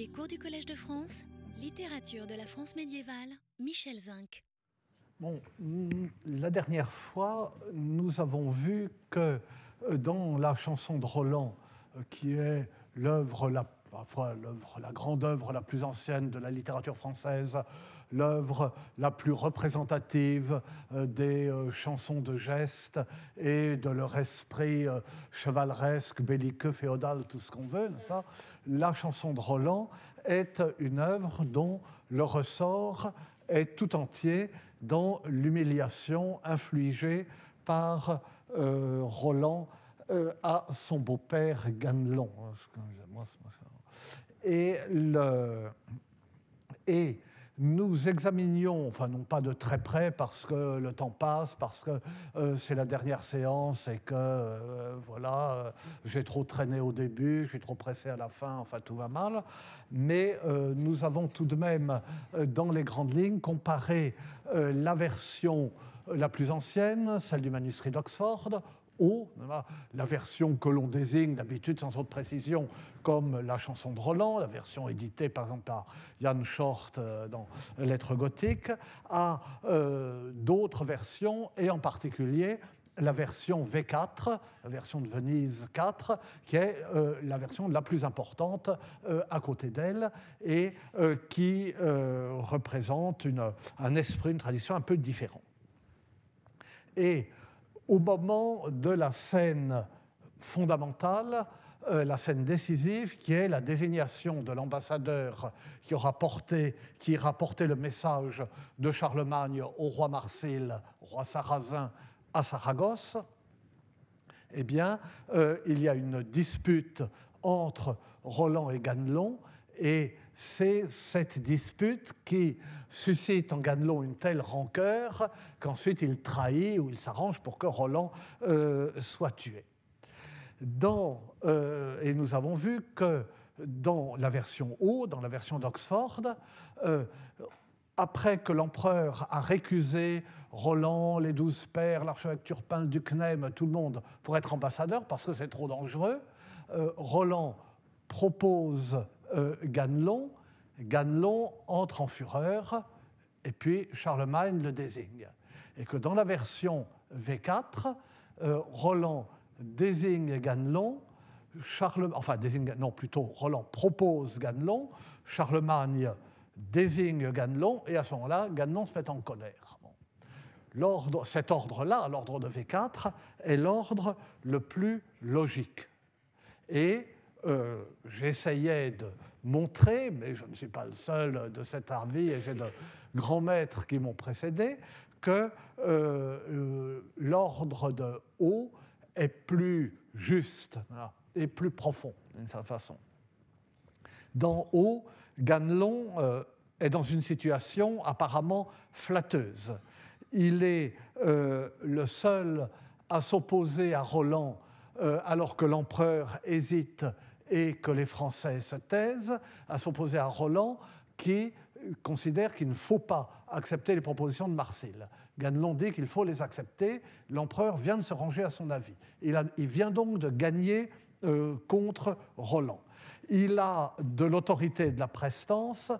Les cours du Collège de France, littérature de la France médiévale, Michel Zinc. Bon, la dernière fois, nous avons vu que euh, dans la chanson de Roland, euh, qui est l'œuvre la, la grande œuvre la plus ancienne de la littérature française, l'œuvre la plus représentative euh, des chansons de geste et de leur esprit chevaleresque, belliqueux, féodal, tout ce qu'on veut, pas? La chanson de Roland est une œuvre dont le ressort est tout entier dans l'humiliation infligée par euh, Roland euh, à son beau-père Ganelon. Et, le, et nous examinions, enfin non pas de très près parce que le temps passe, parce que euh, c'est la dernière séance et que euh, voilà, euh, j'ai trop traîné au début, je trop pressé à la fin, enfin tout va mal. Mais nous avons tout de même, dans les grandes lignes, comparé la version la plus ancienne, celle du manuscrit d'Oxford, la version que l'on désigne d'habitude sans autre précision comme la chanson de Roland, la version éditée par exemple par Jan Short euh, dans Lettres gothiques, à euh, d'autres versions et en particulier la version V4, la version de Venise 4, qui est euh, la version la plus importante à côté d'elle et qui représente un esprit, une tradition un peu différente. Et au moment de la scène fondamentale, euh, la scène décisive, qui est la désignation de l'ambassadeur qui aura porté, qui ira le message de Charlemagne au roi Marsil, roi sarrasin, à Saragosse, eh bien, euh, il y a une dispute entre Roland et Ganelon, et c'est cette dispute qui suscite en Ganelon une telle rancœur qu'ensuite il trahit ou il s'arrange pour que Roland euh, soit tué. Dans, euh, et nous avons vu que dans la version haut, dans la version d'Oxford, euh, après que l'empereur a récusé Roland, les douze pères, l'archevêque Turpin, le duc Nem, tout le monde pour être ambassadeur parce que c'est trop dangereux, Roland propose euh, Ganelon. Ganelon entre en fureur et puis Charlemagne le désigne. Et que dans la version V4, euh, Roland désigne Ganelon, Charlemagne, enfin désigne, non plutôt Roland propose Ganelon, Charlemagne désigne Ganelon, et à ce moment-là, Ganelon se met en colère. cet ordre-là, l'ordre de V4, est l'ordre le plus logique. Et euh, j'essayais de montrer, mais je ne suis pas le seul de cet avis et j'ai de grands maîtres qui m'ont précédé, que euh, euh, l'ordre de haut est plus juste et plus profond d'une certaine façon. Dans haut, Ganelon est dans une situation apparemment flatteuse. Il est le seul à s'opposer à Roland alors que l'empereur hésite et que les Français se taisent, à s'opposer à Roland qui considère qu'il ne faut pas accepter les propositions de Marcel. Ganelon dit qu'il faut les accepter. L'empereur vient de se ranger à son avis. Il, vient donc de gagner euh, contre Roland. Il a de l'autorité et de la prestance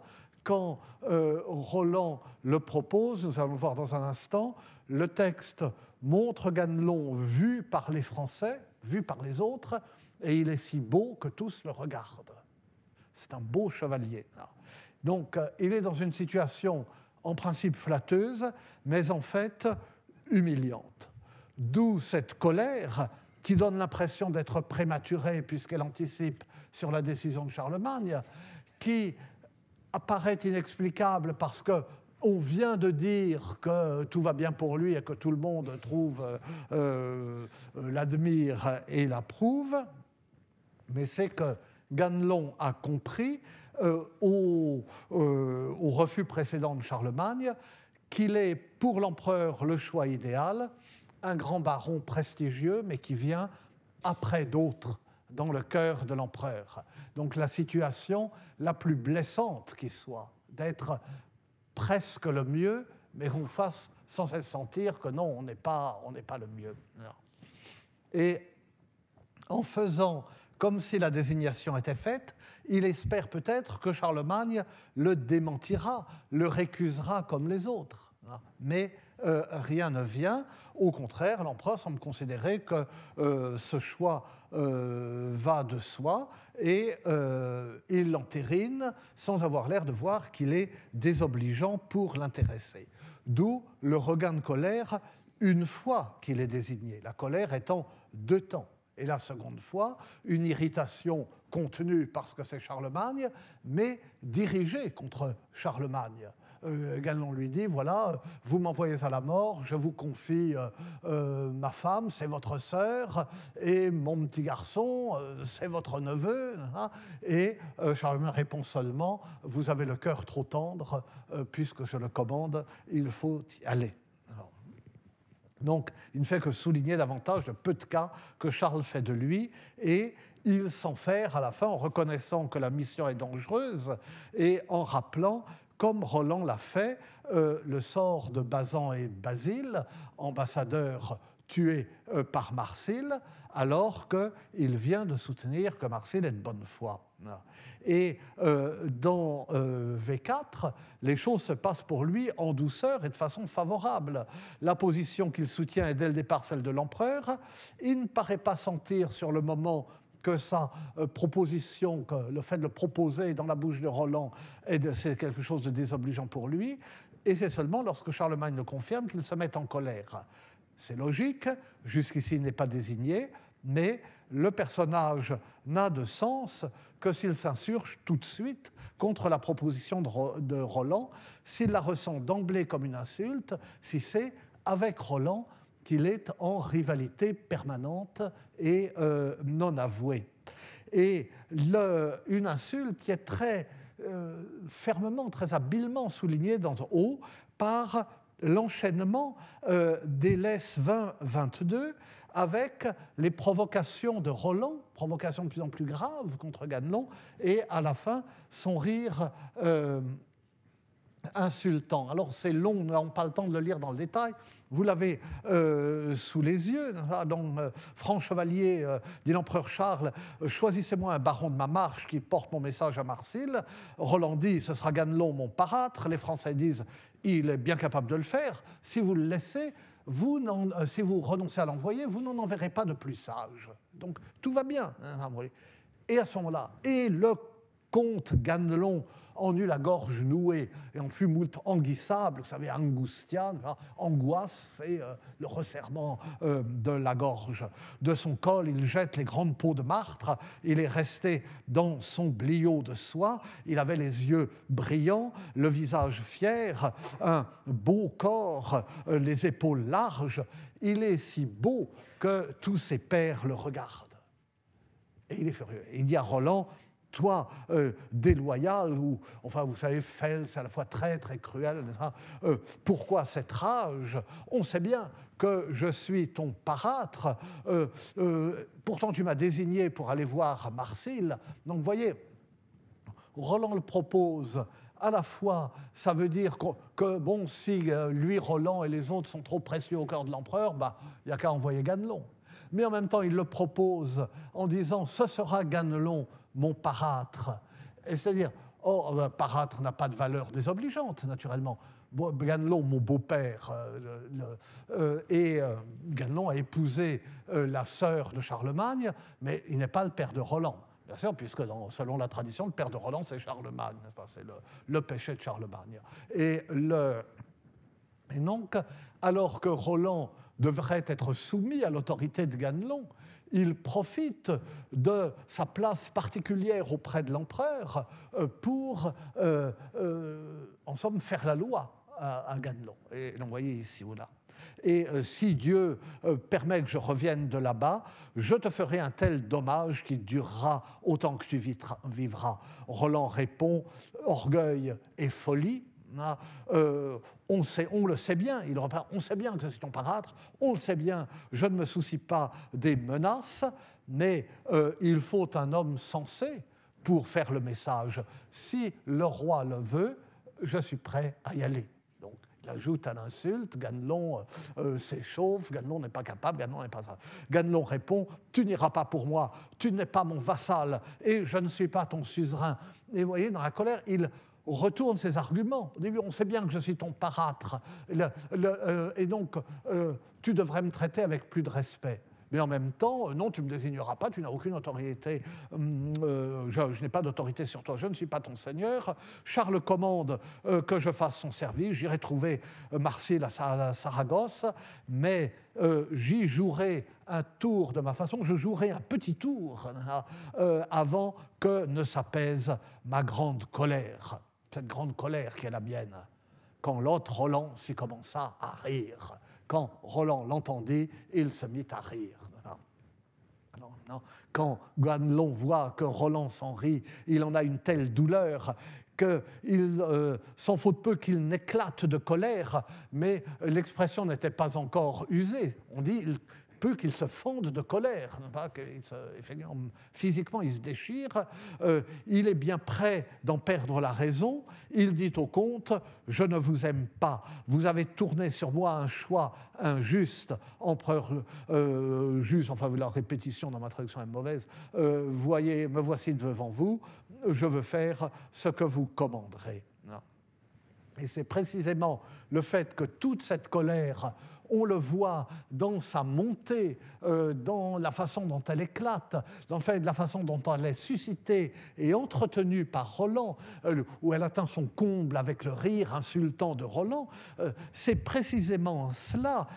quand euh, Roland le propose, nous allons le voir dans un instant, le texte montre Ganelon vu par les Français, vu par les autres, et il est si beau que tous le regardent. C'est un beau chevalier. Donc euh, il est dans une situation en principe flatteuse, mais en fait humiliante. D'où cette colère qui donne l'impression d'être prématurée puisqu'elle anticipe sur la décision de Charlemagne, qui apparaît inexplicable parce que on vient de dire que tout va bien pour lui et que tout le monde trouve, euh, euh, l'admire et l'approuve, mais c'est que Ganelon a compris euh, au, au, refus précédent de Charlemagne qu'il est pour l'empereur le choix idéal, un grand baron prestigieux, mais qui vient après d'autres dans le cœur de l'empereur. Donc la situation la plus blessante qui soit, d'être presque le mieux, mais qu'on fasse sans cesse sentir que non, on n'est pas, pas le mieux. Et en faisant comme si la désignation était faite, il espère peut-être que Charlemagne le démentira, le récusera comme les autres. Mais euh, rien ne vient. Au contraire, l'empereur semble considérer que euh, ce choix euh, va de soi et il l'entérine sans avoir l'air de voir qu'il est désobligeant pour l'intéresser. D'où le regain de colère une fois qu'il est désigné, la colère étant deux temps. Et la seconde fois, une irritation contenue parce que c'est Charlemagne, mais dirigée contre Charlemagne. Euh, lui dit, voilà, vous m'envoyez à la mort, je vous confie euh, euh, ma femme, c'est votre sœur, et mon petit garçon, euh, c'est votre neveu. Hein. et Charlemagne répond seulement, vous avez le cœur trop tendre, puisque je le commande, il faut y aller. Donc, il ne fait que souligner davantage le peu de cas que Charles fait de lui, et il s'enferme à la fin en reconnaissant que la mission est dangereuse et en rappelant comme Roland l'a fait, euh, le sort de Bazan et Basile, ambassadeurs tués euh, par Marsil, alors qu'il vient de soutenir que Marsil est de bonne foi. Et euh, dans V4, les choses se passent pour lui en douceur et de façon favorable. La position qu'il soutient est dès le départ celle de l'empereur. Il ne paraît pas sentir sur le moment que sa euh, proposition, que le fait de le proposer dans la bouche de Roland, c'est quelque chose de désobligeant pour lui. Et c'est seulement lorsque Charlemagne le confirme qu'il se met en colère. C'est logique, jusqu'ici il n'est pas désigné, mais le personnage n'a de sens que s'il s'insurge tout de suite contre la proposition de Roland, s'il la ressent d'emblée comme une insulte, si c'est avec Roland qu'il est en rivalité permanente et euh, non avouée. Et une insulte qui est très euh, fermement, très habilement soulignée dans haut par l'enchaînement euh, des laisses 20-22 avec les provocations de Roland, provocations de plus en plus graves contre Ganelon, et à la fin, son rire insultant. Alors c'est long, on n'a pas le temps de le lire dans le détail. Vous l'avez euh, sous les yeux. Dans euh, Franc Chevalier, euh, dit l'empereur Charles, choisissez-moi un baron de ma marche qui porte mon message à Marsil. Roland dit, ce sera Ganelon, mon parâtre. Les Français disent, il est bien capable de le faire. Si vous le laissez, vous si vous renoncez à l'envoyer, vous n'en enverrez pas de plus sage. Donc tout va bien. Hein, et à ce moment-là, et le comte Ganelon en eut la gorge nouée et en fut moult anguissable, vous savez, angustia, angoisse, c'est euh, le resserrement euh, de la gorge. De son col, il jette les grandes peaux de martre, il est resté dans son bliot de soie, il avait les yeux brillants, le visage fier, un beau corps, euh, les épaules larges, il est si beau que tous ses pairs le regardent. Et il est furieux. Il dit à Roland, toi euh, déloyal, ou, enfin, vous savez, Fels, à la fois très, très cruel. Euh, pourquoi cette rage? On sait bien que je suis ton parâtre, euh, pourtant tu m'as désigné pour aller voir Marcille. Donc, vous voyez, Roland le propose à la fois, ça veut dire que, bon, si lui, Roland et les autres sont trop précieux au cœur de l'empereur, bah, il n'y a qu'à envoyer Ganelon. Mais en même temps, il le propose en disant, ce sera Ganelon mon parâtre. C'est-à-dire, oh, euh, parâtre n'a pas de valeur désobligeante, naturellement. Ganelon, mon beau-père, euh, euh, et Ganelon a épousé la sœur de Charlemagne, mais il n'est pas le père de Roland. Bien sûr, puisque selon la tradition, le père de Roland, c'est Charlemagne, c'est le, péché de Charlemagne. Et, et donc, alors que Roland devrait être soumis à l'autorité de Ganelon, il profite de sa place particulière auprès de l'empereur euh, pour, euh, euh, en somme, faire la loi à, Ganelon. Et l'envoyer ici ou là. Et si Dieu permet que je revienne de là-bas, je te ferai un tel dommage qui durera autant que tu vivras. Roland répond, orgueil et folie, euh, on, sait, le sait bien, il on sait bien que c'est ton parâtre, on le sait bien, je ne me soucie pas des menaces, mais euh, il faut un homme sensé pour faire le message. Si le roi le veut, je suis prêt à y aller. Donc, il ajoute à l'insulte, Ganelon s'échauffe, Ganelon n'est pas capable, Ganelon n'est pas ça. Ganelon répond Tu n'iras pas pour moi, tu n'es pas mon vassal et je ne suis pas ton suzerain. Et vous voyez, dans la colère, il retourne ses arguments. Au début, on sait bien que je suis ton parâtre, et donc tu devrais me traiter avec plus de respect. Mais en même temps, euh, non, tu ne me désigneras pas, tu n'as aucune autorité, hum, euh, je, n'ai pas d'autorité sur toi, je ne suis pas ton seigneur. Charles commande euh, que je fasse son service, j'irai trouver Marcille à Saragosse, mais j'y jouerai un tour de ma façon, je jouerai un petit tour hein, avant que ne s'apaise ma grande colère, cette grande colère qui est la mienne. Quand l'autre Roland s'y commença à rire. Quand Roland l'entendit, il se mit à rire. Quand Ganelon voit que Roland s'en rit, il en a une telle douleur qu'il euh, s'en faut peu qu'il n'éclate de colère, mais l'expression n'était pas encore usée. On dit peu qu'il se fonde de colère, pas physiquement il se déchire, euh, il est bien prêt d'en perdre la raison, il dit au comte, je ne vous aime pas, vous avez tourné sur moi un choix injuste, empereur euh, juste, enfin la répétition dans ma traduction est mauvaise, euh, voyez, me voici devant vous, je veux faire ce que vous commanderez. Et c'est précisément le fait que toute cette colère on le voit dans sa montée, euh, dans la façon dont elle éclate, dans la façon dont elle est suscitée et entretenue par Roland, euh, où elle atteint son comble avec le rire insultant de Roland. Euh, c'est précisément cela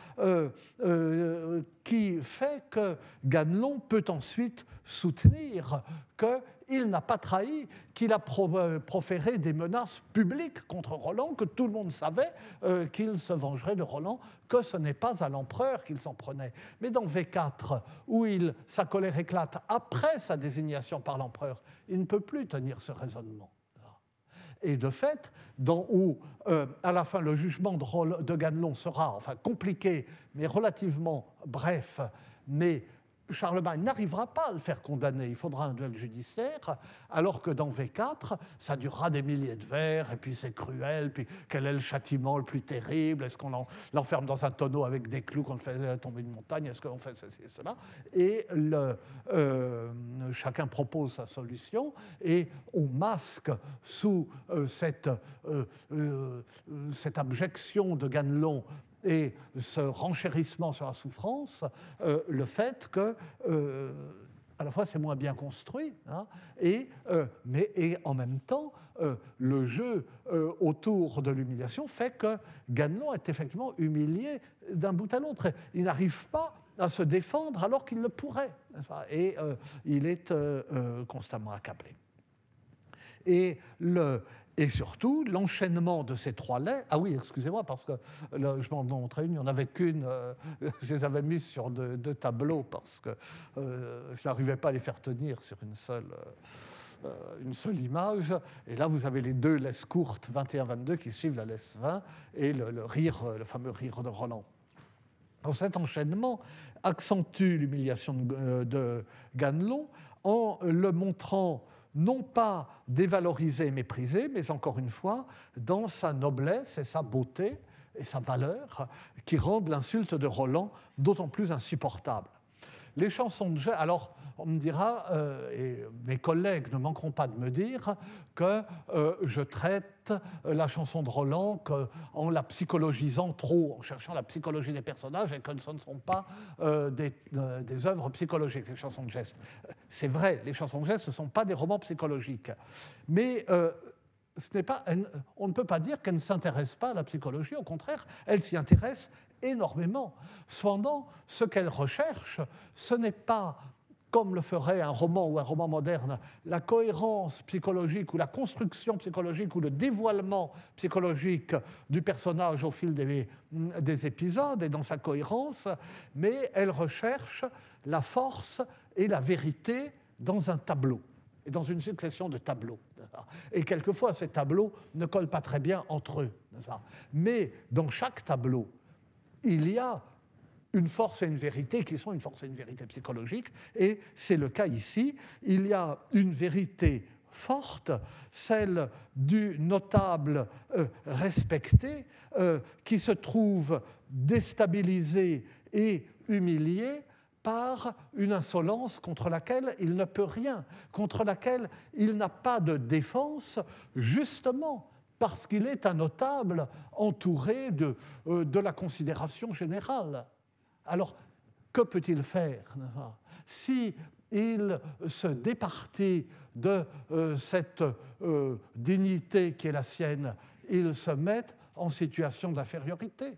qui fait que Ganelon peut ensuite soutenir que il n'a pas trahi, qu'il a euh, proféré des menaces publiques contre Roland, que tout le monde savait euh, qu'il se vengerait de Roland, que ce n'est pas à l'empereur qu'il s'en prenait. Mais dans V4, où il, sa colère éclate après sa désignation par l'empereur, il ne peut plus tenir ce raisonnement. Et de fait, dans où, euh, à la fin, le jugement de, de Ganelon sera enfin compliqué, mais relativement bref, mais Charlemagne n'arrivera pas à le faire condamner, il faudra un duel judiciaire, alors que dans V4, ça durera des milliers de vers, et puis c'est cruel, puis quel est le châtiment le plus terrible? Est-ce qu'on l'enferme dans un tonneau avec des clous qu'on le fait tomber une montagne? Est-ce qu'on fait ceci et cela? Et euh, chacun propose sa solution, et on masque sous euh, euh, cette abjection de Ganelon et ce renchérissement sur la souffrance, euh, le fait que, euh, à la fois, c'est moins bien construit, hein, et, euh, mais et en même temps, le jeu autour de l'humiliation fait que Ganelon est effectivement humilié d'un bout à l'autre. Il n'arrive pas à se défendre alors qu'il le pourrait, et il est constamment accablé. Et le, et surtout, l'enchaînement de ces trois lettres. Ah oui, excusez-moi, parce que je m'en montrais une, il n'y en avait qu'une. Euh, je les avais mises sur deux, tableaux parce que euh, je n'arrivais pas à les faire tenir sur une seule, euh, une seule image. Et là, vous avez les deux laisses courtes, 21-22, qui suivent la laisse 20, et le, rire, le fameux rire de Roland. Donc, cet enchaînement accentue l'humiliation de, de Ganelon en le montrant non pas dévalorisé et méprisé, mais encore une fois, dans sa noblesse et sa beauté et sa valeur, qui rendent l'insulte de Roland d'autant plus insupportable. Les chansons de Gênes, alors on me dira, euh, et mes collègues ne manqueront pas de me dire, que euh, je traite euh, la chanson de Roland en la psychologisant trop, en cherchant la psychologie des personnages, et que ce ne sont pas des, des, œuvres psychologiques, les chansons de gestes. C'est vrai, les chansons de gestes, ce ne sont pas des romans psychologiques. Mais ce pas, on ne peut pas dire qu'elle ne s'intéresse pas à la psychologie, au contraire, elle s'y intéresse énormément. Cependant, ce qu'elle recherche, ce n'est pas comme le ferait un roman ou un roman moderne, la cohérence psychologique ou la construction psychologique ou le dévoilement psychologique du personnage au fil des, des épisodes et dans sa cohérence, mais elle recherche la force et la vérité dans un tableau et dans une succession de tableaux. Et quelquefois, ces tableaux ne collent pas très bien entre eux. Mais dans chaque tableau, il y a une force et une vérité qui sont une force et une vérité psychologique, et c'est le cas ici. Il y a une vérité forte, celle du notable respecté qui se trouve déstabilisé et humilié par une insolence contre laquelle il ne peut rien, contre laquelle il n'a pas de défense, justement parce qu'il est un notable entouré de, euh, de la considération générale. Alors, que peut-il faire Si se départit de euh, cette euh, dignité qui est la sienne, il se met en situation d'infériorité.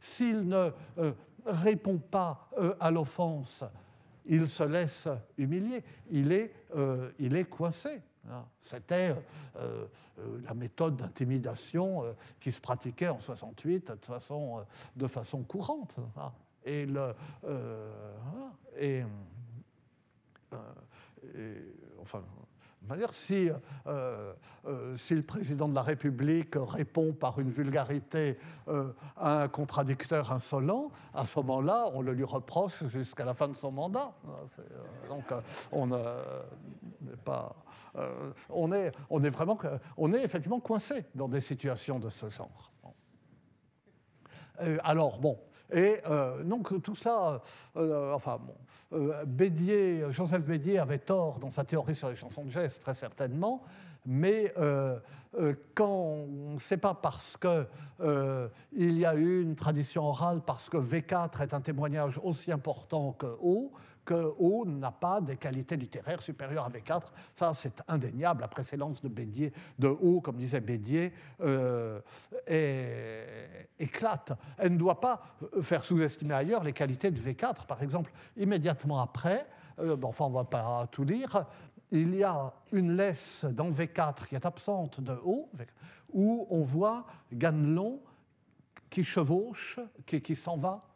S'il ne répond pas à l'offense, il se laisse humilier, il est, il est coincé. Hein. C'était euh, la méthode d'intimidation qui se pratiquait en 68 de façon, de façon courante. Hein. Et, le, et, enfin, si, euh, euh, si, le président de la République répond par une vulgarité euh, à un contradicteur insolent, à ce moment-là, on le lui reproche jusqu'à la fin de son mandat. donc, on n'est pas. on, est, on, est vraiment, on est effectivement coincé dans des situations de ce genre. alors, bon, et euh, donc tout ça, euh, enfin bon, euh, Bédier, Joseph Bédier avait tort dans sa théorie sur les chansons de geste, très certainement, mais quand c'est pas parce qu'il y a eu une tradition orale, parce que V4 est un témoignage aussi important que O, que O n'a pas des qualités littéraires supérieures à V4. Ça, c'est indéniable. La précédence de, Bédier, de O, comme disait Bédier, euh, éclate. Elle ne doit pas faire sous-estimer ailleurs les qualités de V4. Par exemple, immédiatement après, euh, enfin, on ne va pas tout lire, il y a une laisse dans V4 qui est absente de O, où on voit Ganelon qui chevauche, qui, s'en va euh,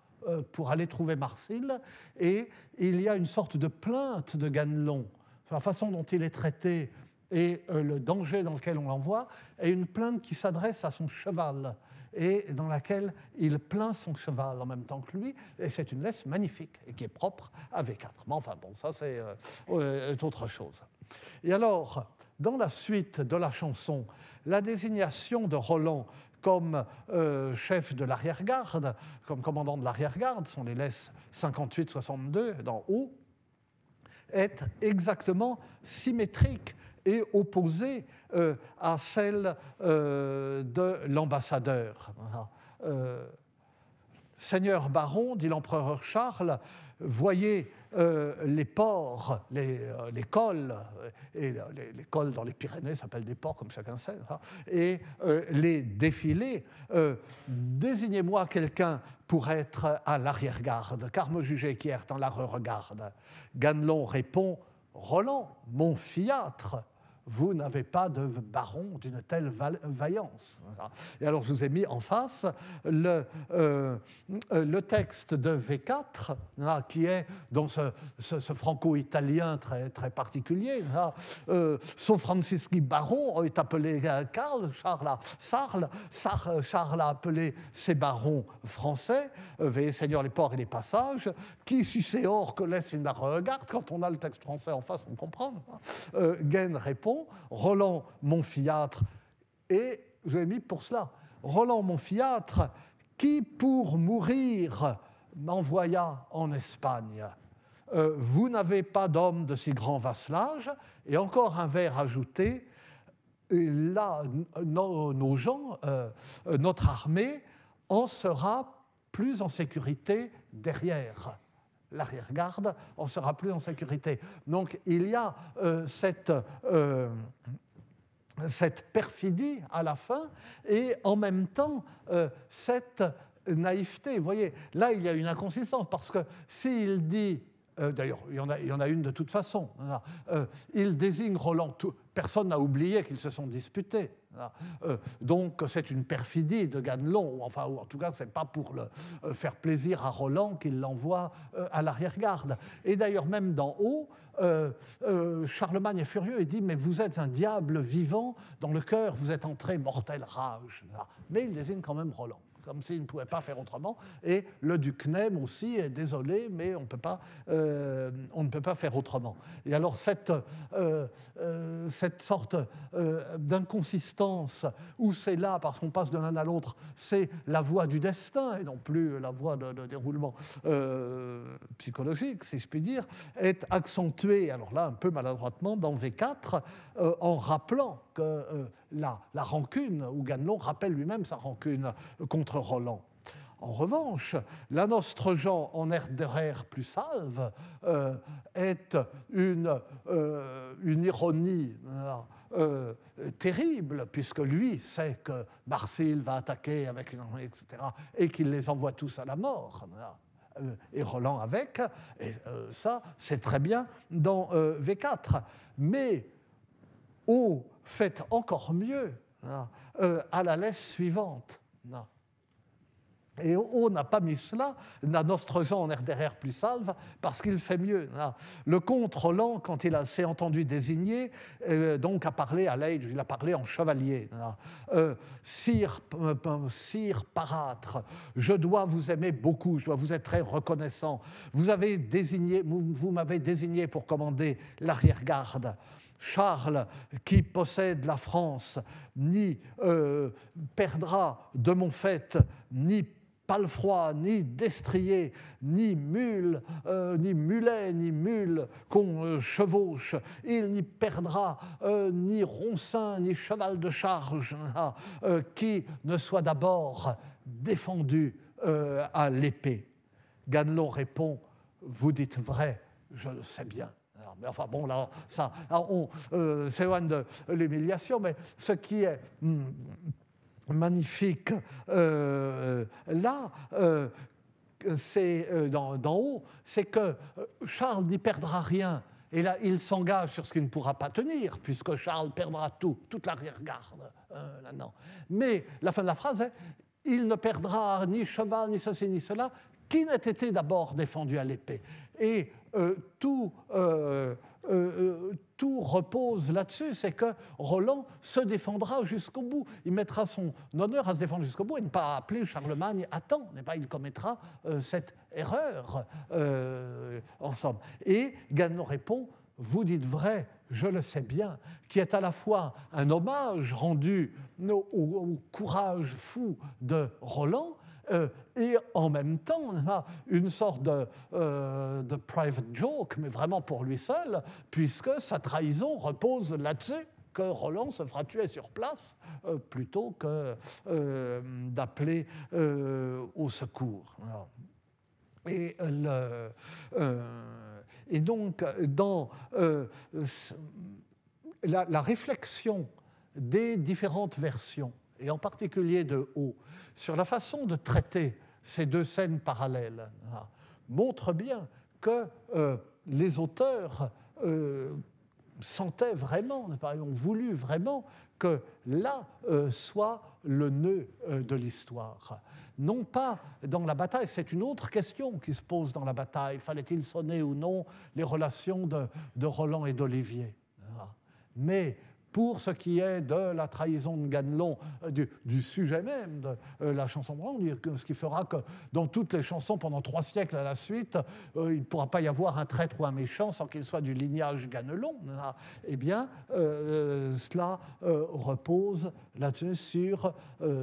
pour aller trouver Marcille, et il y a une sorte de plainte de Ganelon, la façon dont il est traité et euh, le danger dans lequel on l'envoie, et une plainte qui s'adresse à son cheval et dans laquelle il plaint son cheval en même temps que lui, et c'est une laisse magnifique et qui est propre à V4. Mais enfin bon, ça c'est euh, autre chose. Et alors, dans la suite de la chanson, la désignation de Roland comme euh, chef de l'arrière-garde, comme commandant de l'arrière-garde, sont les laisses 58-62 dans O, est exactement symétrique et opposée euh, à celle euh, de l'ambassadeur. Seigneur baron, dit l'empereur Charles, voyez euh, les ports, les, euh, les cols, euh, et les, cols dans les Pyrénées s'appellent des ports comme chacun sait, hein, et les défilés, désignez-moi quelqu'un pour être à l'arrière-garde, car me juger qui est en la regarde. Ganelon répond, Roland, mon fiâtre, vous n'avez pas de baron d'une telle vaillance. Et alors je vous ai mis en face le, euh, texte de V4, qui est dans ce, franco-italien très, très particulier. Euh, Son baron est appelé Karl, Charles, Charles, Charles a appelé ses barons français, euh, veillez Seigneur les ports et les passages, qui sucé or que laisse une regarde, quand on a le texte français en face, on comprend. Euh, répond Roland Montfiâtre, et je l'ai mis pour cela, Roland Montfiâtre, qui pour mourir m'envoya en Espagne. Euh, vous n'avez pas d'homme de si grand vasselage, et encore un vers ajouté, là, nos, gens, euh, notre armée, en sera plus en sécurité derrière l'arrière-garde, on sera plus en sécurité. Donc il y a euh, cette, euh, cette perfidie à la fin et en même temps euh, cette naïveté. Vous voyez, là il y a une inconsistance parce que s'il dit D'ailleurs, il, il, y en a une de toute façon. il désigne Roland. personne n'a oublié qu'ils se sont disputés. Euh, donc c'est une perfidie de Ganelon, enfin, ou en tout cas, ce n'est pas pour le, euh, faire plaisir à Roland qu'il l'envoie euh, à l'arrière-garde. Et d'ailleurs, même d'en haut, Charlemagne est furieux et dit Mais vous êtes un diable vivant, dans le cœur vous êtes entré mortelle rage. Mais il désigne quand même Roland. Comme s'il ne pouvait pas faire autrement. Et le duc Nem aussi est désolé, mais on, peut pas, euh, on ne peut pas faire autrement. Et alors cette, euh, euh, cette sorte d'inconsistance où c'est là, parce qu'on passe de l'un à l'autre, c'est la voie du destin et non plus la voie de, déroulement psychologique, si je puis dire, est accentuée, alors là un peu maladroitement, dans V4, en rappelant que la, la rancune, ou Ganelon rappelle lui-même sa rancune contre Roland. En revanche, la Nostre Jean en RDR plus salve euh, est une, euh, une ironie euh, terrible, puisque lui sait que Marcille va attaquer avec une armée, etc., et qu'il les envoie tous à la mort. Et Roland avec, et ça, c'est très bien dans V4. Mais au fait encore mieux à la laisse suivante. Non. Et on n'a pas mis cela, n'a notre Jean en RDR plus salve, parce qu'il fait mieux. Le comte Roland, quand il s'est entendu désigner, euh, donc a parlé à l'âge, il a parlé en chevalier. Euh, sire, euh, sire Parâtre, je dois vous aimer beaucoup, je dois vous être très reconnaissant. Vous avez désigné, vous m'avez désigné pour commander l'arrière-garde. Charles, qui possède la France, ni euh, perdra de mon fait, ni palefroid, ni destrier, ni mule, euh, ni mulet, ni mule qu'on euh, chevauche. Il n'y perdra ni roncin, ni cheval de charge, hein, qui ne soit d'abord défendu à l'épée. Ganelon répond, vous dites vrai, je le sais bien mais enfin bon, là, ça, on euh, s'éloigne de l'humiliation, mais ce qui est hmm, magnifique euh, là, euh, c'est d'en haut, c'est que Charles n'y perdra rien. Et là, il s'engage sur ce qu'il ne pourra pas tenir, puisque Charles perdra tout, toute l'arrière-garde. là, non. Mais la fin de la phrase est il ne perdra ni cheval, ni ceci, ni cela, qui n'a été d'abord défendu à l'épée. Et euh, tout, euh, euh, tout repose là-dessus, c'est que Roland se défendra jusqu'au bout. Il mettra son honneur à se défendre jusqu'au bout et ne pas appeler Charlemagne à temps. Il commettra cette erreur ensemble. Et Ganon répond, vous dites vrai, je le sais bien, qui est à la fois un hommage rendu au courage fou de Roland, euh, et en même temps, on a une sorte de, euh, de, private joke, mais vraiment pour lui seul, puisque sa trahison repose là-dessus que Roland se fera tuer sur place euh, plutôt que d'appeler au secours. Et, donc, dans la réflexion des différentes versions, et en particulier de haut, sur la façon de traiter ces deux scènes parallèles, hein, montre bien que euh, les auteurs euh, sentaient vraiment, ont voulu vraiment que là euh, soit le nœud de l'histoire. Non pas dans la bataille, c'est une autre question qui se pose dans la bataille. Fallait-il sonner ou non les relations de, de Roland et d'Olivier hein. Mais pour ce qui est de la trahison de Ganelon, euh, du, sujet même de euh, la chanson de ce qui fera que dans toutes les chansons pendant trois siècles à la suite, euh, il ne pourra pas y avoir un traître ou un méchant sans qu'il soit du lignage Ganelon. Hein. Eh bien, cela repose là-dessus sur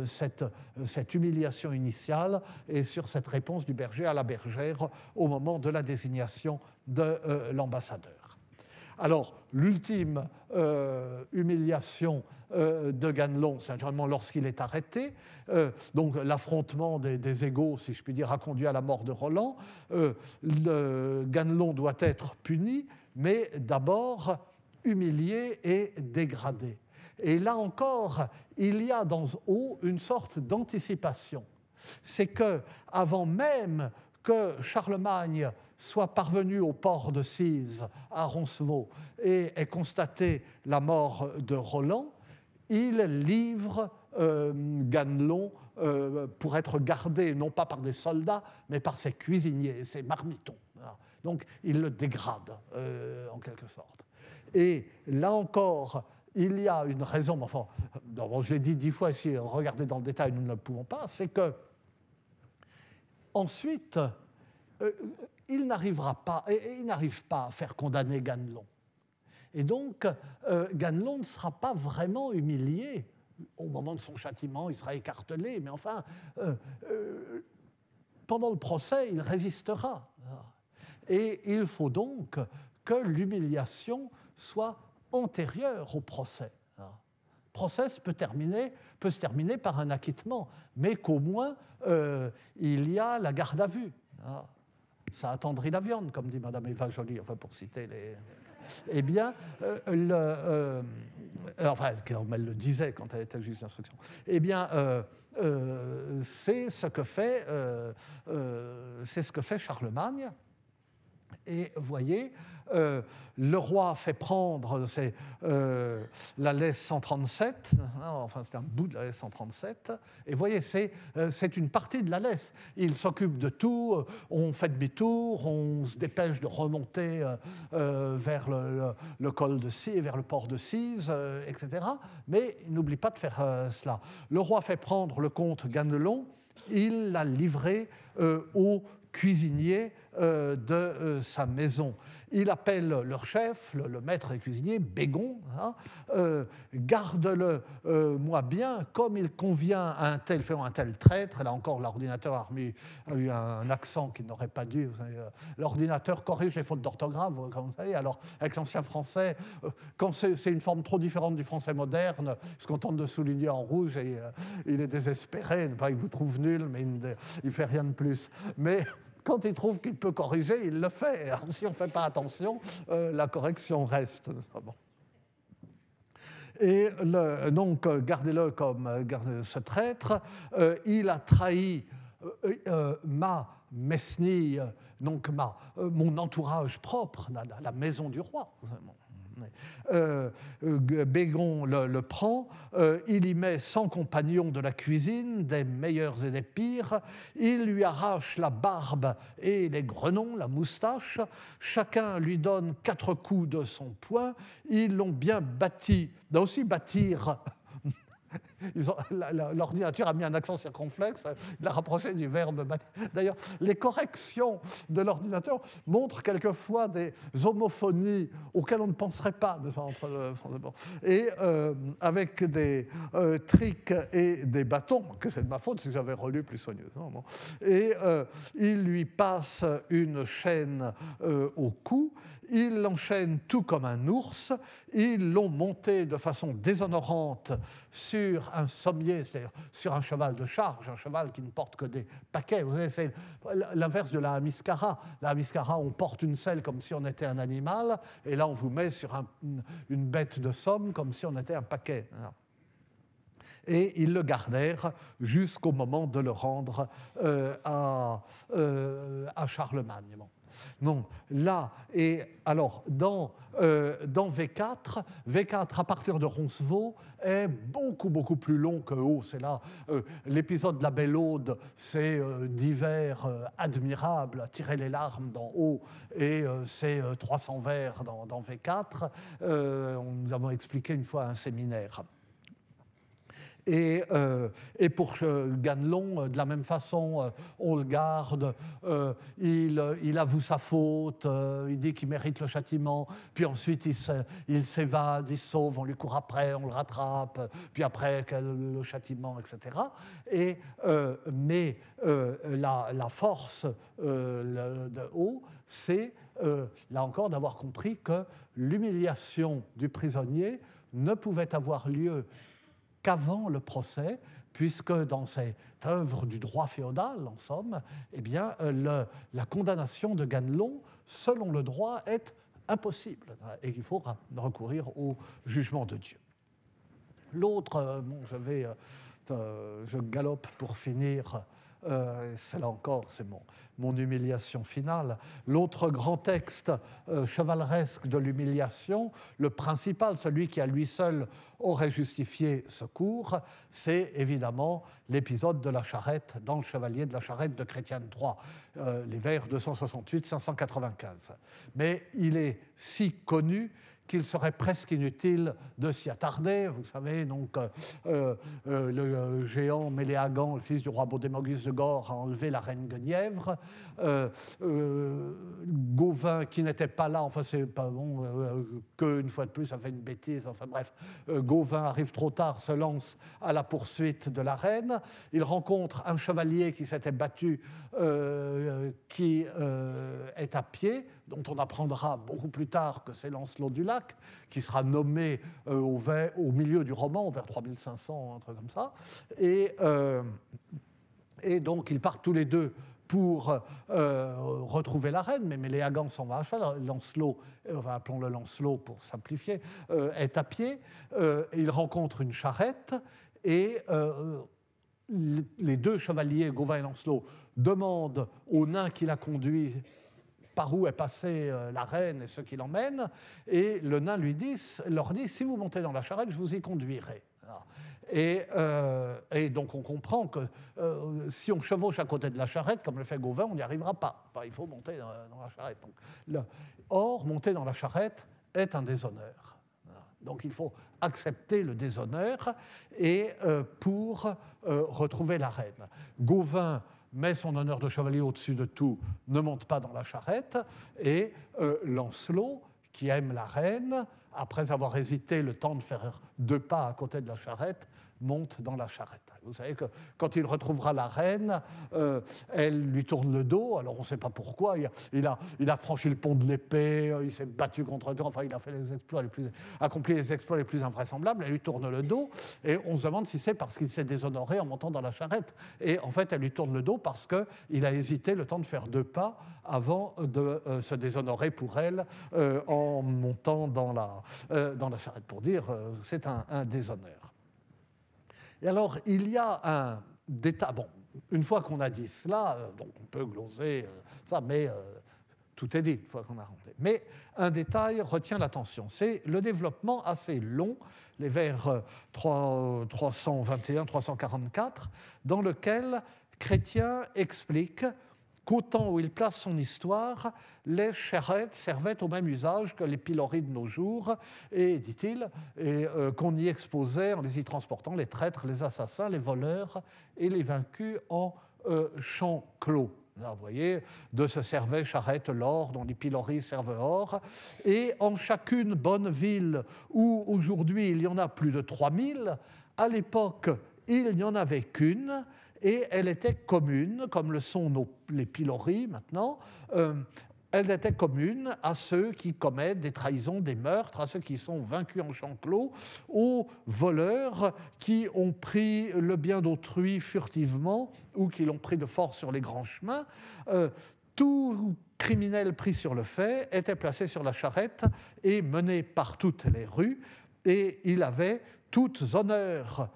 cette humiliation initiale et sur cette réponse du berger à la bergère au moment de la désignation de l'ambassadeur. Alors, l'ultime euh, humiliation euh, de Ganelon, c'est naturellement lorsqu'il est arrêté. Euh, donc, l'affrontement des, égaux, si je puis dire, a conduit à la mort de Roland. Ganelon doit être puni, mais d'abord humilié et dégradé. Et là encore, il y a dans haut une sorte d'anticipation. C'est que, avant même que Charlemagne soit parvenu au port de Cise, à Roncevaux, et ait constaté la mort de Roland, il livre euh, Ganelon euh, pour être gardé non pas par des soldats, mais par ses cuisiniers, ses marmitons. Donc il le dégrade euh, en quelque sorte. Et là encore, il y a une raison, enfin, je l'ai dit dix fois, si regardez dans le détail, nous ne le pouvons pas, c'est que ensuite, il n'arrivera pas, il n'arrive pas à faire condamner Ganelon. Et donc, Ganelon ne sera pas vraiment humilié. Au moment de son châtiment, il sera écartelé, mais enfin, pendant le procès, il résistera. Et il faut donc que l'humiliation soit antérieure au procès. Le procès peut, terminer, peut se terminer par un acquittement, mais qu'au moins euh, il y a la garde à vue. Ça attendrit la viande, comme dit Madame Eva Joly, enfin pour citer les. Eh bien, euh, le, euh, enfin, elle le disait quand elle était juge d'instruction. Eh bien, euh, c'est ce euh, euh, c'est ce que fait Charlemagne. Et vous voyez, euh, le roi fait prendre euh, la laisse 137, hein, enfin c'est un bout de la laisse 137, et vous voyez, euh, c'est une partie de la laisse. Il s'occupe de tout, on fait demi-tour, on se dépêche de remonter vers le, col de Cise, vers le port de Cise, etc. Mais il n'oublie pas de faire cela. Le roi fait prendre le comte Ganelon, il l'a livré au cuisinier euh, de euh, sa maison. Il appelle leur chef, le, maître et cuisinier, Bégon, hein, euh, garde-le moi bien, comme il convient à un tel fait un tel traître. Là encore, l'ordinateur a, eu un, accent qu'il n'aurait pas dû. L'ordinateur corrige les fautes d'orthographe, vous savez. Alors, avec l'ancien français, quand c'est une forme trop différente du français moderne, il se contente de souligner en rouge et il est désespéré. Il vous trouve nul, mais il ne fait rien de plus. Mais quand il trouve qu'il peut corriger, il le fait. si on ne fait pas attention, euh, la correction reste. Et donc, gardez-le comme euh, ce traître. Euh, il a trahi ma Mesnie, donc ma, mon entourage propre, la, maison du roi. Euh, euh, Bégon le, prend, euh, il y met 100 compagnons de la cuisine, des meilleurs et des pires, il lui arrache la barbe et les grenons, la moustache, chacun lui donne quatre coups de son poing, ils l'ont bien bâti, doit aussi bâtir L'ordinateur a mis un accent circonflexe, il l'a rapproché du verbe. D'ailleurs, les corrections de l'ordinateur montrent quelquefois des homophonies auxquelles on ne penserait pas. Entre le, et euh, avec des euh, trics et des bâtons, que c'est de ma faute si j'avais relu plus soigneusement. Et euh, il lui passe une chaîne au cou ils l'enchaînent tout comme un ours, ils l'ont monté de façon déshonorante sur un sommier, c'est-à-dire sur un cheval de charge, un cheval qui ne porte que des paquets. Vous savez, c'est l'inverse de la hamiscara. La hamiscara, on porte une selle comme si on était un animal, et là on vous met sur une bête de somme comme si on était un paquet. Et ils le gardèrent jusqu'au moment de le rendre euh, euh, à Charlemagne. Non, là, et alors dans, euh, dans V4, V4 à partir de Roncevaux est beaucoup, beaucoup plus long que Haut. C'est là, euh, l'épisode de la Belle Aude, c'est euh, divers admirables, tirer les larmes dans Haut, et c'est 300 vers dans, dans V4. nous avons expliqué une fois à un séminaire. Et, euh, et, pour euh, Ganelon, euh, de la même façon, on le garde, il, il, avoue sa faute, il dit qu'il mérite le châtiment, puis ensuite il s'évade, il, se sauve, on lui court après, on le rattrape, puis après le châtiment, etc. Et, mais la, force de haut, c'est là encore d'avoir compris que l'humiliation du prisonnier ne pouvait avoir lieu qu'avant le procès, puisque dans cette œuvre du droit féodal, en somme, eh bien, euh, la condamnation de Ganelon, selon le droit, est impossible et qu'il faut recourir au jugement de Dieu. L'autre, euh, euh, je galope pour finir euh, c'est là encore, c'est mon, humiliation finale. L'autre grand texte euh, chevaleresque de l'humiliation, le principal, celui qui à lui seul aurait justifié ce cours, c'est évidemment l'épisode de la charrette dans le Chevalier de la charrette de Chrétien III, euh, les vers 268-595. Mais il est si connu qu'il serait presque inutile de s'y attarder. Vous savez, donc, euh, euh, euh, le géant Méléagan, le fils du roi Baudémagus de Gore, a enlevé la reine Guenièvre. Gauvin, qui n'était pas là, enfin, c'est pas bon, qu'une fois de plus, ça fait une bêtise, enfin bref, Gauvin arrive trop tard, se lance à la poursuite de la reine. Il rencontre un chevalier qui s'était battu, qui est à pied, dont on apprendra beaucoup plus tard que c'est Lancelot du Lac, qui sera nommé euh, au, milieu du roman, vers 3500, un truc comme ça. Et, euh, et donc ils partent tous les deux pour euh, retrouver la reine, mais Méléagan s'en va à cheval. Lancelot, enfin, appelons-le Lancelot pour simplifier, est à pied. il rencontre une charrette et les deux chevaliers, Gauvin et Lancelot, demandent au nain qui l'a conduit par où est passée euh, la reine et ceux qui l'emmènent, et le nain leur dit, si vous montez dans la charrette, je vous y conduirai. Et, euh, et, donc on comprend que euh, si on chevauche à côté de la charrette, comme le fait Gauvin, on n'y arrivera pas. il faut monter dans, la charrette. Or, monter dans la charrette est un déshonneur. Donc il faut accepter le déshonneur et, pour retrouver la reine. Gauvin met son honneur de chevalier au-dessus de tout, ne monte pas dans la charrette, et euh, Lancelot, qui aime la reine, après avoir hésité le temps de faire deux pas à côté de la charrette, monte dans la charrette. Vous savez que quand il retrouvera la reine, euh, elle lui tourne le dos, alors on ne sait pas pourquoi, il a, franchi le pont de l'épée, euh, il s'est battu contre eux, enfin il a fait les exploits les plus, accompli les exploits les plus invraisemblables, elle lui tourne le dos, et on se demande si c'est parce qu'il s'est déshonoré en montant dans la charrette. Et en fait, elle lui tourne le dos parce qu'il a hésité le temps de faire deux pas avant de euh, se déshonorer pour elle en montant dans la, dans la charrette, pour dire c'est un déshonneur. Et alors, il y a un détail. Bon, une fois qu'on a dit cela, euh, donc on peut gloser euh, ça, mais euh, tout est dit une fois qu'on a rentré. Mais un détail retient l'attention c'est le développement assez long, les vers 321-344, dans lequel Chrétien explique qu'au temps où il place son histoire, les charrettes servaient au même usage que les piloris de nos jours, et, dit-il, euh, qu'on y exposait, en les y transportant, les traîtres, les assassins, les voleurs et les vaincus en euh, champs clos. vous voyez, de se servait charrette l'or, dont les piloris servent or, et en chacune bonne ville où aujourd'hui il y en a plus de 3000, à l'époque il n'y en avait qu'une, et elle était commune, comme le sont nos, les pilories maintenant, euh, elle était commune à ceux qui commettent des trahisons, des meurtres, à ceux qui sont vaincus en champ clos, aux voleurs qui ont pris le bien d'autrui furtivement ou qui l'ont pris de force sur les grands chemins. Euh, tout criminel pris sur le fait était placé sur la charrette et mené par toutes les rues, et il avait toutes honneurs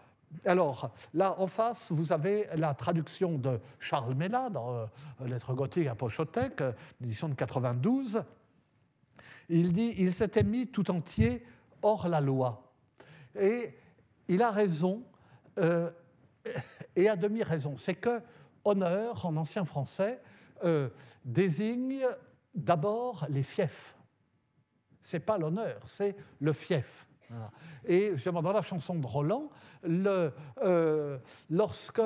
alors, là, en face, vous avez la traduction de Charles Mella dans euh, Lettres gothiques à Pochotek, euh, édition de 92. Il dit Il s'était mis tout entier hors la loi. Et il a raison, euh, et à demi raison. C'est que honneur, en ancien français, désigne d'abord les fiefs. Ce n'est pas l'honneur, c'est le fief. Et justement, dans la chanson de Roland, euh, lorsque